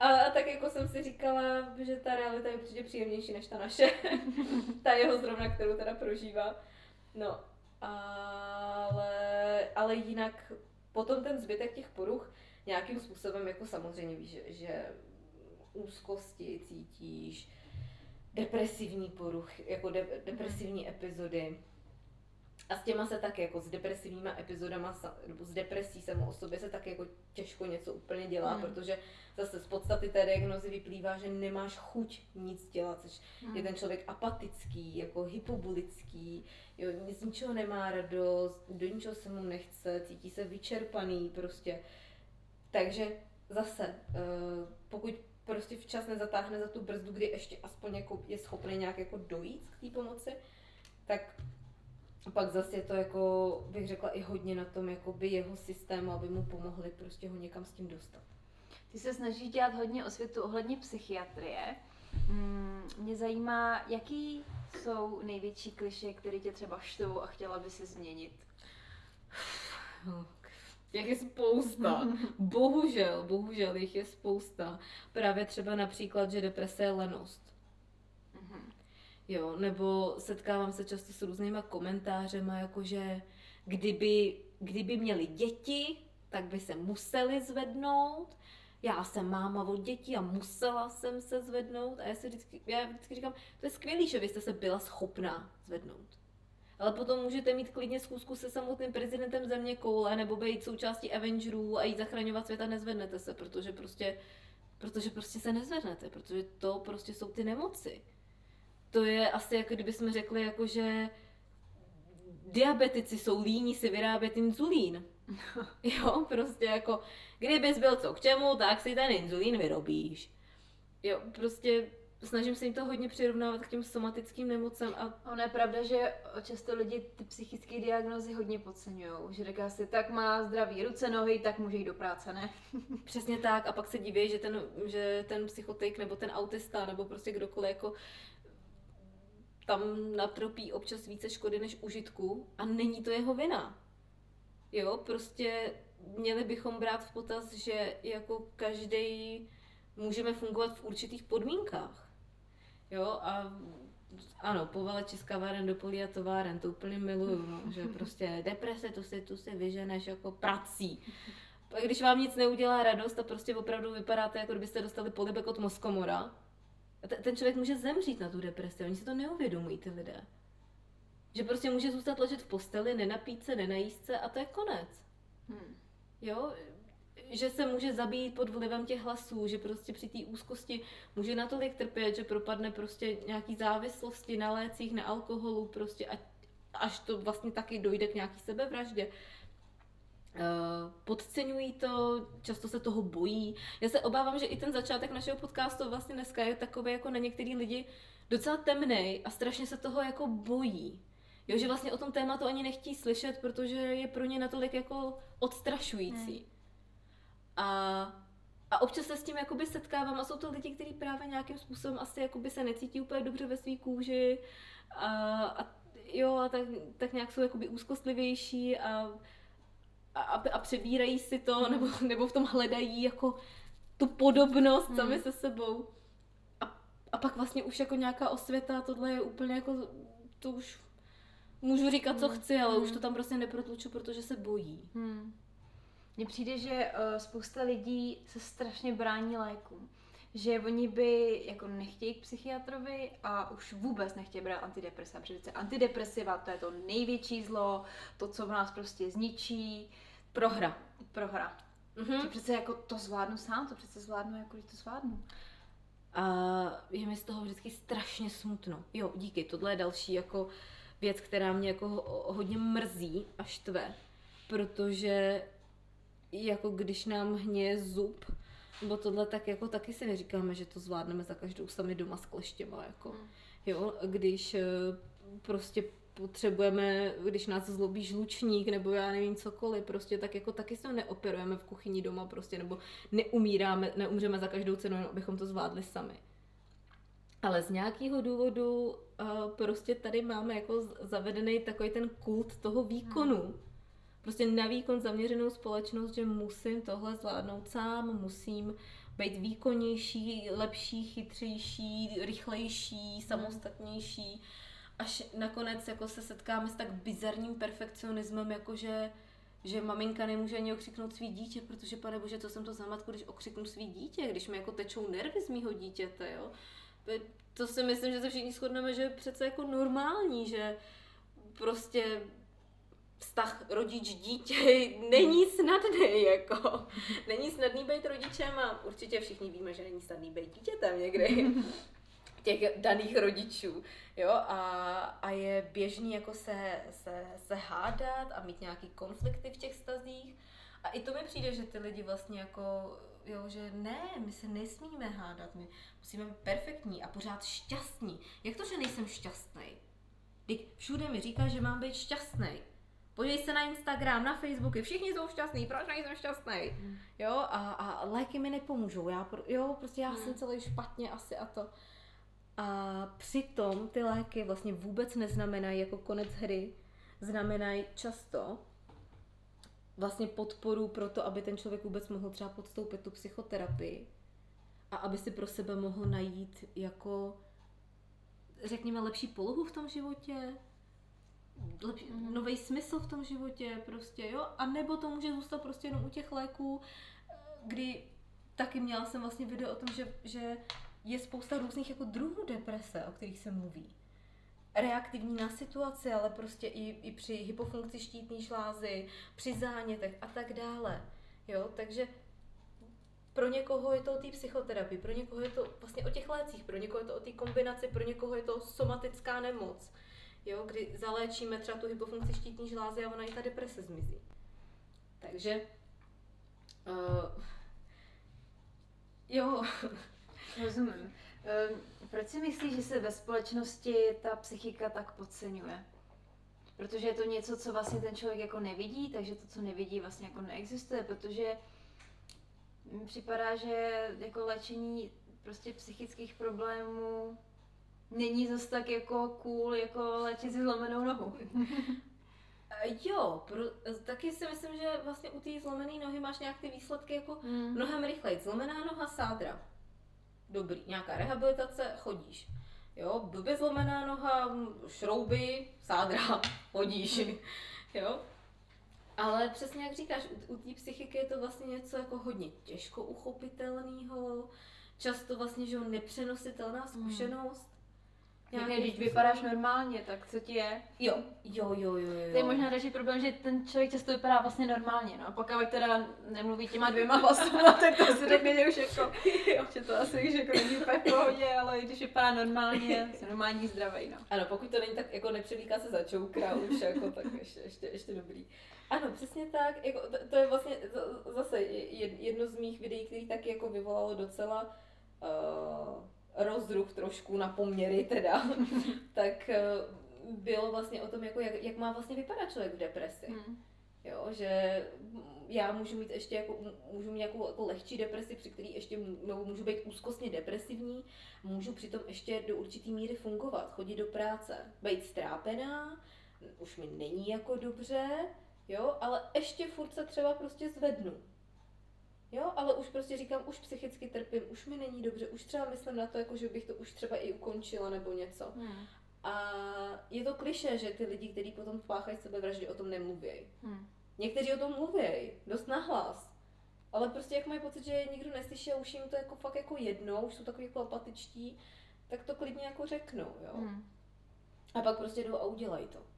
a, a tak jako jsem si říkala, že ta realita je určitě příjemnější než ta naše. ta jeho zrovna, kterou teda prožívá. No, ale, ale jinak potom ten zbytek těch poruch nějakým způsobem jako samozřejmě víš, že, že úzkosti cítíš, depresivní poruch, jako de, depresivní epizody. A s těma se tak jako s depresivníma epizodama, nebo s depresí samou o sobě se tak jako těžko něco úplně dělá, mm. protože zase z podstaty té diagnozy vyplývá, že nemáš chuť nic dělat, což mm. je ten člověk apatický, jako hypobulický, jo, z ničeho nemá radost, do ničeho se mu nechce, cítí se vyčerpaný prostě. Takže zase, eh, pokud prostě včas nezatáhne za tu brzdu, kdy ještě aspoň jako je schopný nějak jako dojít k té pomoci, tak pak zase je to jako, bych řekla, i hodně na tom jakoby jeho systému, aby mu pomohli prostě ho někam s tím dostat. Ty se snažíš dělat hodně osvětu ohledně psychiatrie. Mm, mě zajímá, jaký jsou největší kliše, které tě třeba štvou a chtěla by se změnit? Jak je spousta. bohužel, bohužel jich je spousta. Právě třeba například, že deprese je lenost. Jo, nebo setkávám se často s různýma komentářema, jakože kdyby, kdyby měli děti, tak by se museli zvednout. Já jsem máma od dětí a musela jsem se zvednout. A já si vždycky, já vždycky říkám, to je skvělý, že vy jste se byla schopná zvednout ale potom můžete mít klidně zkusku se samotným prezidentem země koule nebo být součástí Avengerů a jít zachraňovat svět a nezvednete se, protože prostě, protože prostě se nezvednete, protože to prostě jsou ty nemoci. To je asi jako kdyby jsme řekli, jako že diabetici jsou líní si vyrábět inzulín. jo, prostě jako, kdybys byl co k čemu, tak si ten inzulín vyrobíš. Jo, prostě snažím se jim to hodně přirovnávat k těm somatickým nemocem. A... Ono je pravda, že často lidi ty psychické diagnozy hodně podceňují. Že říká si, tak má zdraví ruce, nohy, tak může jít do práce, ne? Přesně tak. A pak se diví, že ten, že ten psychotik nebo ten autista nebo prostě kdokoliv jako tam natropí občas více škody než užitku a není to jeho vina. Jo, prostě měli bychom brát v potaz, že jako každý můžeme fungovat v určitých podmínkách. Jo, a ano, povaleči z kaváren do polí a továren, to úplně miluju, no, že prostě deprese, tu si, tu si vyženeš jako prací. A když vám nic neudělá radost a prostě opravdu vypadáte, jako kdybyste dostali polibek od mozkomora, ten člověk může zemřít na tu depresi, oni si to neuvědomují, ty lidé. Že prostě může zůstat ležet v posteli, nenapít se, nenajíst se a to je konec. Hmm. Jo, že se může zabít pod vlivem těch hlasů, že prostě při té úzkosti může natolik trpět, že propadne prostě nějaký závislosti na lécích, na alkoholu, prostě a, až to vlastně taky dojde k nějaký sebevraždě. Uh, podceňují to, často se toho bojí. Já se obávám, že i ten začátek našeho podcastu vlastně dneska je takový jako na některý lidi docela temný a strašně se toho jako bojí. Jo, že vlastně o tom tématu ani nechtí slyšet, protože je pro ně natolik jako odstrašující. Hmm. A, a občas se s tím jakoby setkávám a jsou to lidi, kteří právě nějakým způsobem asi jakoby se necítí úplně dobře ve své kůži a, a jo, a tak, tak nějak jsou jakoby úzkostlivější a, a, a přebírají si to, nebo, nebo v tom hledají jako tu podobnost hmm. sami se sebou. A, a pak vlastně už jako nějaká osvěta, tohle je úplně jako, to už můžu říkat, co hmm. chci, ale hmm. už to tam prostě neprotluču, protože se bojí. Hmm. Mně přijde, že uh, spousta lidí se strašně brání lékům. Že oni by jako nechtějí k psychiatrovi a už vůbec nechtějí brát antidepresiva. Přece antidepresiva to je to největší zlo, to, co v nás prostě zničí. Prohra. Prohra. Mm-hmm. Že přece jako to zvládnu sám, to přece zvládnu, jako když to zvládnu. A je mi z toho vždycky strašně smutno. Jo, díky, tohle je další jako věc, která mě jako hodně mrzí a štve, protože jako když nám hněje zub, nebo tohle, tak jako taky si neříkáme, že to zvládneme za každou sami doma s kleštěma, jako. Hmm. Jo, když eh, prostě potřebujeme, když nás zlobí žlučník nebo já nevím cokoliv, prostě tak jako taky se neoperujeme v kuchyni doma prostě, nebo neumíráme, neumřeme za každou cenu, abychom to zvládli sami. Ale z nějakého důvodu uh, prostě tady máme jako zavedený takový ten kult toho výkonu. Hmm prostě na výkon zaměřenou společnost, že musím tohle zvládnout sám, musím být výkonnější, lepší, chytřejší, rychlejší, samostatnější. až nakonec jako se setkáme s tak bizarním perfekcionismem, jako že, že maminka nemůže ani okřiknout svý dítě, protože pane bože, co jsem to za matku, když okřiknu svý dítě, když mi jako tečou nervy z mýho dítěte, jo. To si myslím, že se všichni shodneme, že je přece jako normální, že prostě vztah rodič-dítě není snadný, jako. Není snadný být rodičem a určitě všichni víme, že není snadný být dítětem někdy těch daných rodičů, jo, a, a je běžný jako se, se, se hádat a mít nějaký konflikty v těch stazích a i to mi přijde, že ty lidi vlastně jako, jo, že ne, my se nesmíme hádat, my musíme být perfektní a pořád šťastní. Jak to, že nejsem šťastný? Teď všude mi říká, že mám být šťastný. Podívej se na Instagram, na Facebooky, všichni jsou šťastní, proč nejsem šťastný? Hmm. Jo, a, a léky mi nepomůžou, já, jo, prostě já hmm. jsem celý špatně asi a to. A přitom ty léky vlastně vůbec neznamenají jako konec hry, znamenají často vlastně podporu pro to, aby ten člověk vůbec mohl třeba podstoupit tu psychoterapii a aby si pro sebe mohl najít jako řekněme lepší polohu v tom životě, lepší, mm. nový smysl v tom životě prostě, jo, a nebo to může zůstat prostě jenom u těch léků, kdy taky měla jsem vlastně video o tom, že, že je spousta různých jako druhů deprese, o kterých se mluví. Reaktivní na situaci, ale prostě i, i při hypofunkci štítné žlázy, při zánětech a tak dále. Jo, takže pro někoho je to o té psychoterapii, pro někoho je to vlastně o těch lécích, pro někoho je to o té kombinaci, pro někoho je to somatická nemoc, jo, kdy zaléčíme třeba tu hypofunkci štítní žlázy a ona i ta deprese zmizí. Takže uh, jo, Rozumím. Ehm, proč si myslíš, že se ve společnosti ta psychika tak podceňuje? Protože je to něco, co vlastně ten člověk jako nevidí, takže to, co nevidí, vlastně jako neexistuje, protože mi připadá, že jako léčení prostě psychických problémů není zase tak jako cool, jako léčit si zlomenou nohu. Jo, pro, taky si myslím, že vlastně u té zlomené nohy máš nějak ty výsledky jako mm. mnohem rychleji. Zlomená noha, sádra dobrý, nějaká rehabilitace, chodíš. Jo, blbě zlomená noha, šrouby, sádra, chodíš. jo. Ale přesně jak říkáš, u, u té psychiky je to vlastně něco jako hodně těžko uchopitelného, často vlastně, že nepřenositelná hmm. zkušenost. Nějaký, když vypadáš normálně, tak co ti je? Jo, jo, jo, jo, jo. To je možná další problém, že ten člověk často vypadá vlastně normálně, no a pokud teda nemluví těma dvěma hlasama, tak to si řekne, že už jako, jo. že to asi už jako není v pohodě, ale když vypadá normálně, je normální zdravý, no. Ano, pokud to není tak, jako nepřevlíká se za čoukra už, jako, tak ještě, ještě, ještě dobrý. Ano, přesně tak, jako, to, to je vlastně zase jedno z mých videí, který taky jako vyvolalo docela uh, rozruch trošku na poměry teda, tak eh, bylo vlastně o tom, jako jak, jak má vlastně vypadat člověk v depresi. Hmm. Jo, že já můžu mít ještě jako, můžu mít nějakou jako lehčí depresi, při který ještě nebo můžu být úzkostně depresivní, můžu přitom ještě do určitý míry fungovat, chodit do práce, být strápená, už mi není jako dobře, jo, ale ještě furt se třeba prostě zvednu. Jo, ale už prostě říkám, už psychicky trpím, už mi není dobře, už třeba myslím na to, jako že bych to už třeba i ukončila nebo něco. Hmm. A je to kliše, že ty lidi, kteří potom páchají sebevraždy, o tom nemluví. Hmm. Někteří o tom mluví, dost nahlas. Ale prostě jak mají pocit, že nikdo neslyší a už jim to jako fakt jako jedno, už jsou takový jako apatičtí, tak to klidně jako řeknou, jo. Hmm. A pak prostě jdou a udělají to.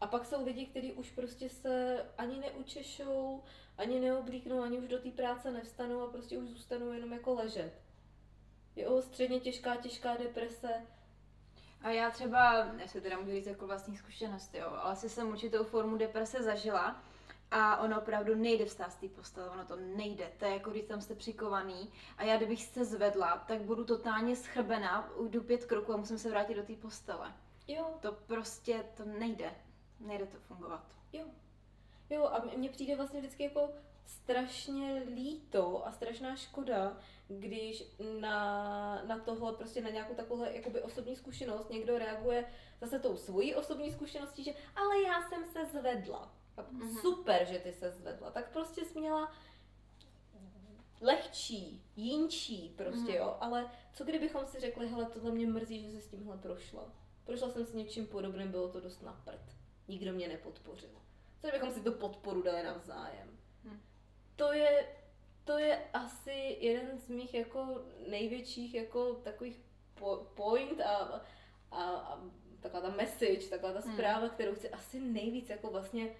A pak jsou lidi, kteří už prostě se ani neučešou, ani neoblíknou, ani už do té práce nevstanou a prostě už zůstanou jenom jako ležet. Jo, středně těžká, těžká deprese. A já třeba, se teda můžu říct jako vlastní zkušenost, jo, ale si jsem určitou formu deprese zažila a ono opravdu nejde vstát z té postele, ono to nejde, to je jako když tam jste přikovaný a já kdybych se zvedla, tak budu totálně schrbená, ujdu pět kroků a musím se vrátit do té postele. Jo. To prostě, to nejde, nejde to fungovat. Jo, Jo, a mně přijde vlastně vždycky jako strašně líto a strašná škoda, když na, na tohle, prostě na nějakou takovou jakoby osobní zkušenost někdo reaguje zase tou svojí osobní zkušeností, že ale já jsem se zvedla. Mm-hmm. Super, že ty se zvedla. Tak prostě jsi měla lehčí, jinčí prostě, mm-hmm. jo, ale co kdybychom si řekli, hele, tohle mě mrzí, že se s tímhle prošla prošla jsem s něčím podobným, bylo to dost na prd. Nikdo mě nepodpořil. Co bychom si tu podporu dali navzájem? Hm. To je, to je asi jeden z mých jako největších jako takových po- point a, a, a taková ta message, taková ta Hmm. zpráva, kterou chci asi nejvíc jako vlastně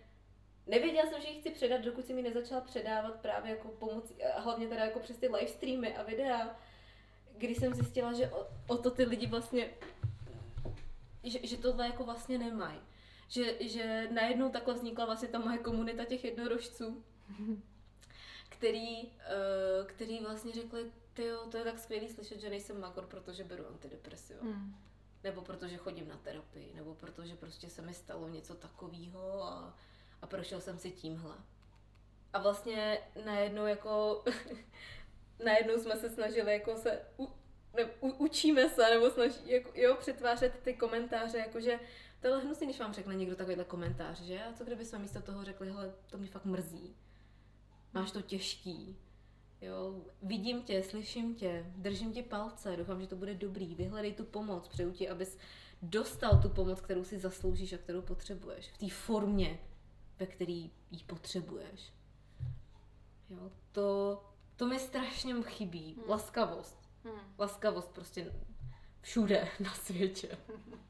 Nevěděla jsem, že ji chci předat, dokud si mi nezačala předávat právě jako pomocí, a hlavně teda jako přes ty live streamy a videa, kdy jsem zjistila, že o, o to ty lidi vlastně, že, že tohle jako vlastně nemají. Že, že najednou takhle vznikla vlastně ta moje komunita těch jednorožců, který, uh, který vlastně řekli, tyjo, to je tak skvělý slyšet, že nejsem magor, protože beru antidepresiva. Hmm. Nebo protože chodím na terapii, nebo protože prostě se mi stalo něco takového a, a prošel jsem si tímhle. A vlastně najednou jako, najednou jsme se snažili jako se, u, ne, u, učíme se, nebo snaží, jako, jo, přetvářet ty komentáře, jakože to je hnusný, když vám řekne někdo takovýhle komentář, že? A co kdyby jsme místo toho řekli, hele, to mě fakt mrzí. Máš to těžký. Jo, vidím tě, slyším tě, držím ti palce, doufám, že to bude dobrý, vyhledej tu pomoc, přeju ti, abys dostal tu pomoc, kterou si zasloužíš a kterou potřebuješ. V té formě, ve který ji potřebuješ. Jo, to, to mi strašně chybí. Hmm. Laskavost. Hmm. Laskavost prostě všude na světě.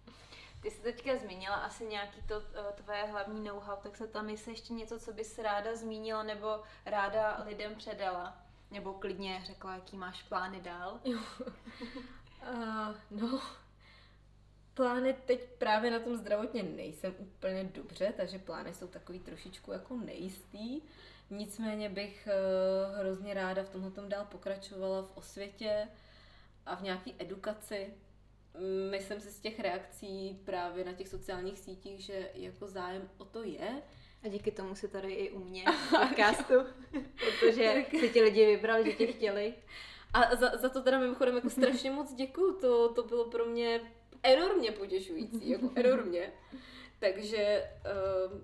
Ty jsi teďka zmínila asi nějaký to eh, tvoje hlavní know-how, tak se tam jestli ještě něco, co bys ráda zmínila nebo ráda lidem předala. Nebo klidně řekla, jaký máš plány dál. Uh, no, plány teď právě na tom zdravotně nejsem úplně dobře, takže plány jsou takový trošičku jako nejistý. Nicméně bych uh, hrozně ráda v tomhle dál pokračovala v osvětě a v nějaký edukaci. Myslím si z těch reakcí právě na těch sociálních sítích, že jako zájem o to je. A díky tomu si tady i u mě v podcastu, protože si ti lidi vybrali, že tě chtěli. A za, za to teda mimochodem jako strašně moc děkuju, to, to bylo pro mě enormně potěšující, jako enormně. Takže eh,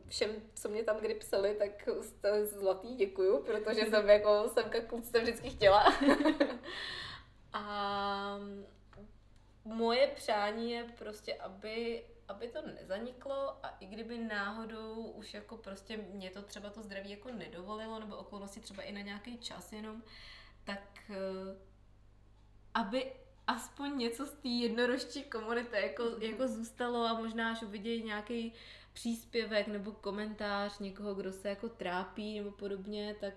všem, co mě tam kdy psali, tak jste zlatý, děkuju, protože jsem jako semka k půlce vždycky chtěla. A moje přání je prostě, aby, aby to nezaniklo a i kdyby náhodou už jako prostě mě to třeba to zdraví jako nedovolilo, nebo okolnosti třeba i na nějaký čas jenom, tak eh, aby aspoň něco z té jednorožčí komunity jako, jako zůstalo a možná až uvidějí nějaký příspěvek nebo komentář někoho, kdo se jako trápí nebo podobně, tak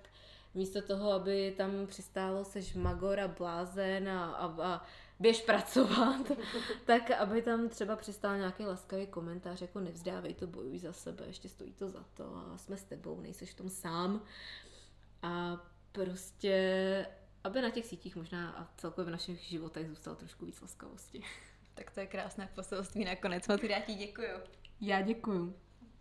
místo toho, aby tam přistálo seš magor a blázen a, a, a běž pracovat, tak aby tam třeba přistál nějaký laskavý komentář, jako nevzdávej to, bojuj za sebe, ještě stojí to za to a jsme s tebou, nejseš v tom sám. A prostě, aby na těch sítích možná a celkově v našich životech zůstalo trošku víc laskavosti. Tak to je krásné poselství nakonec. Moc krát ti děkuju. Já děkuju.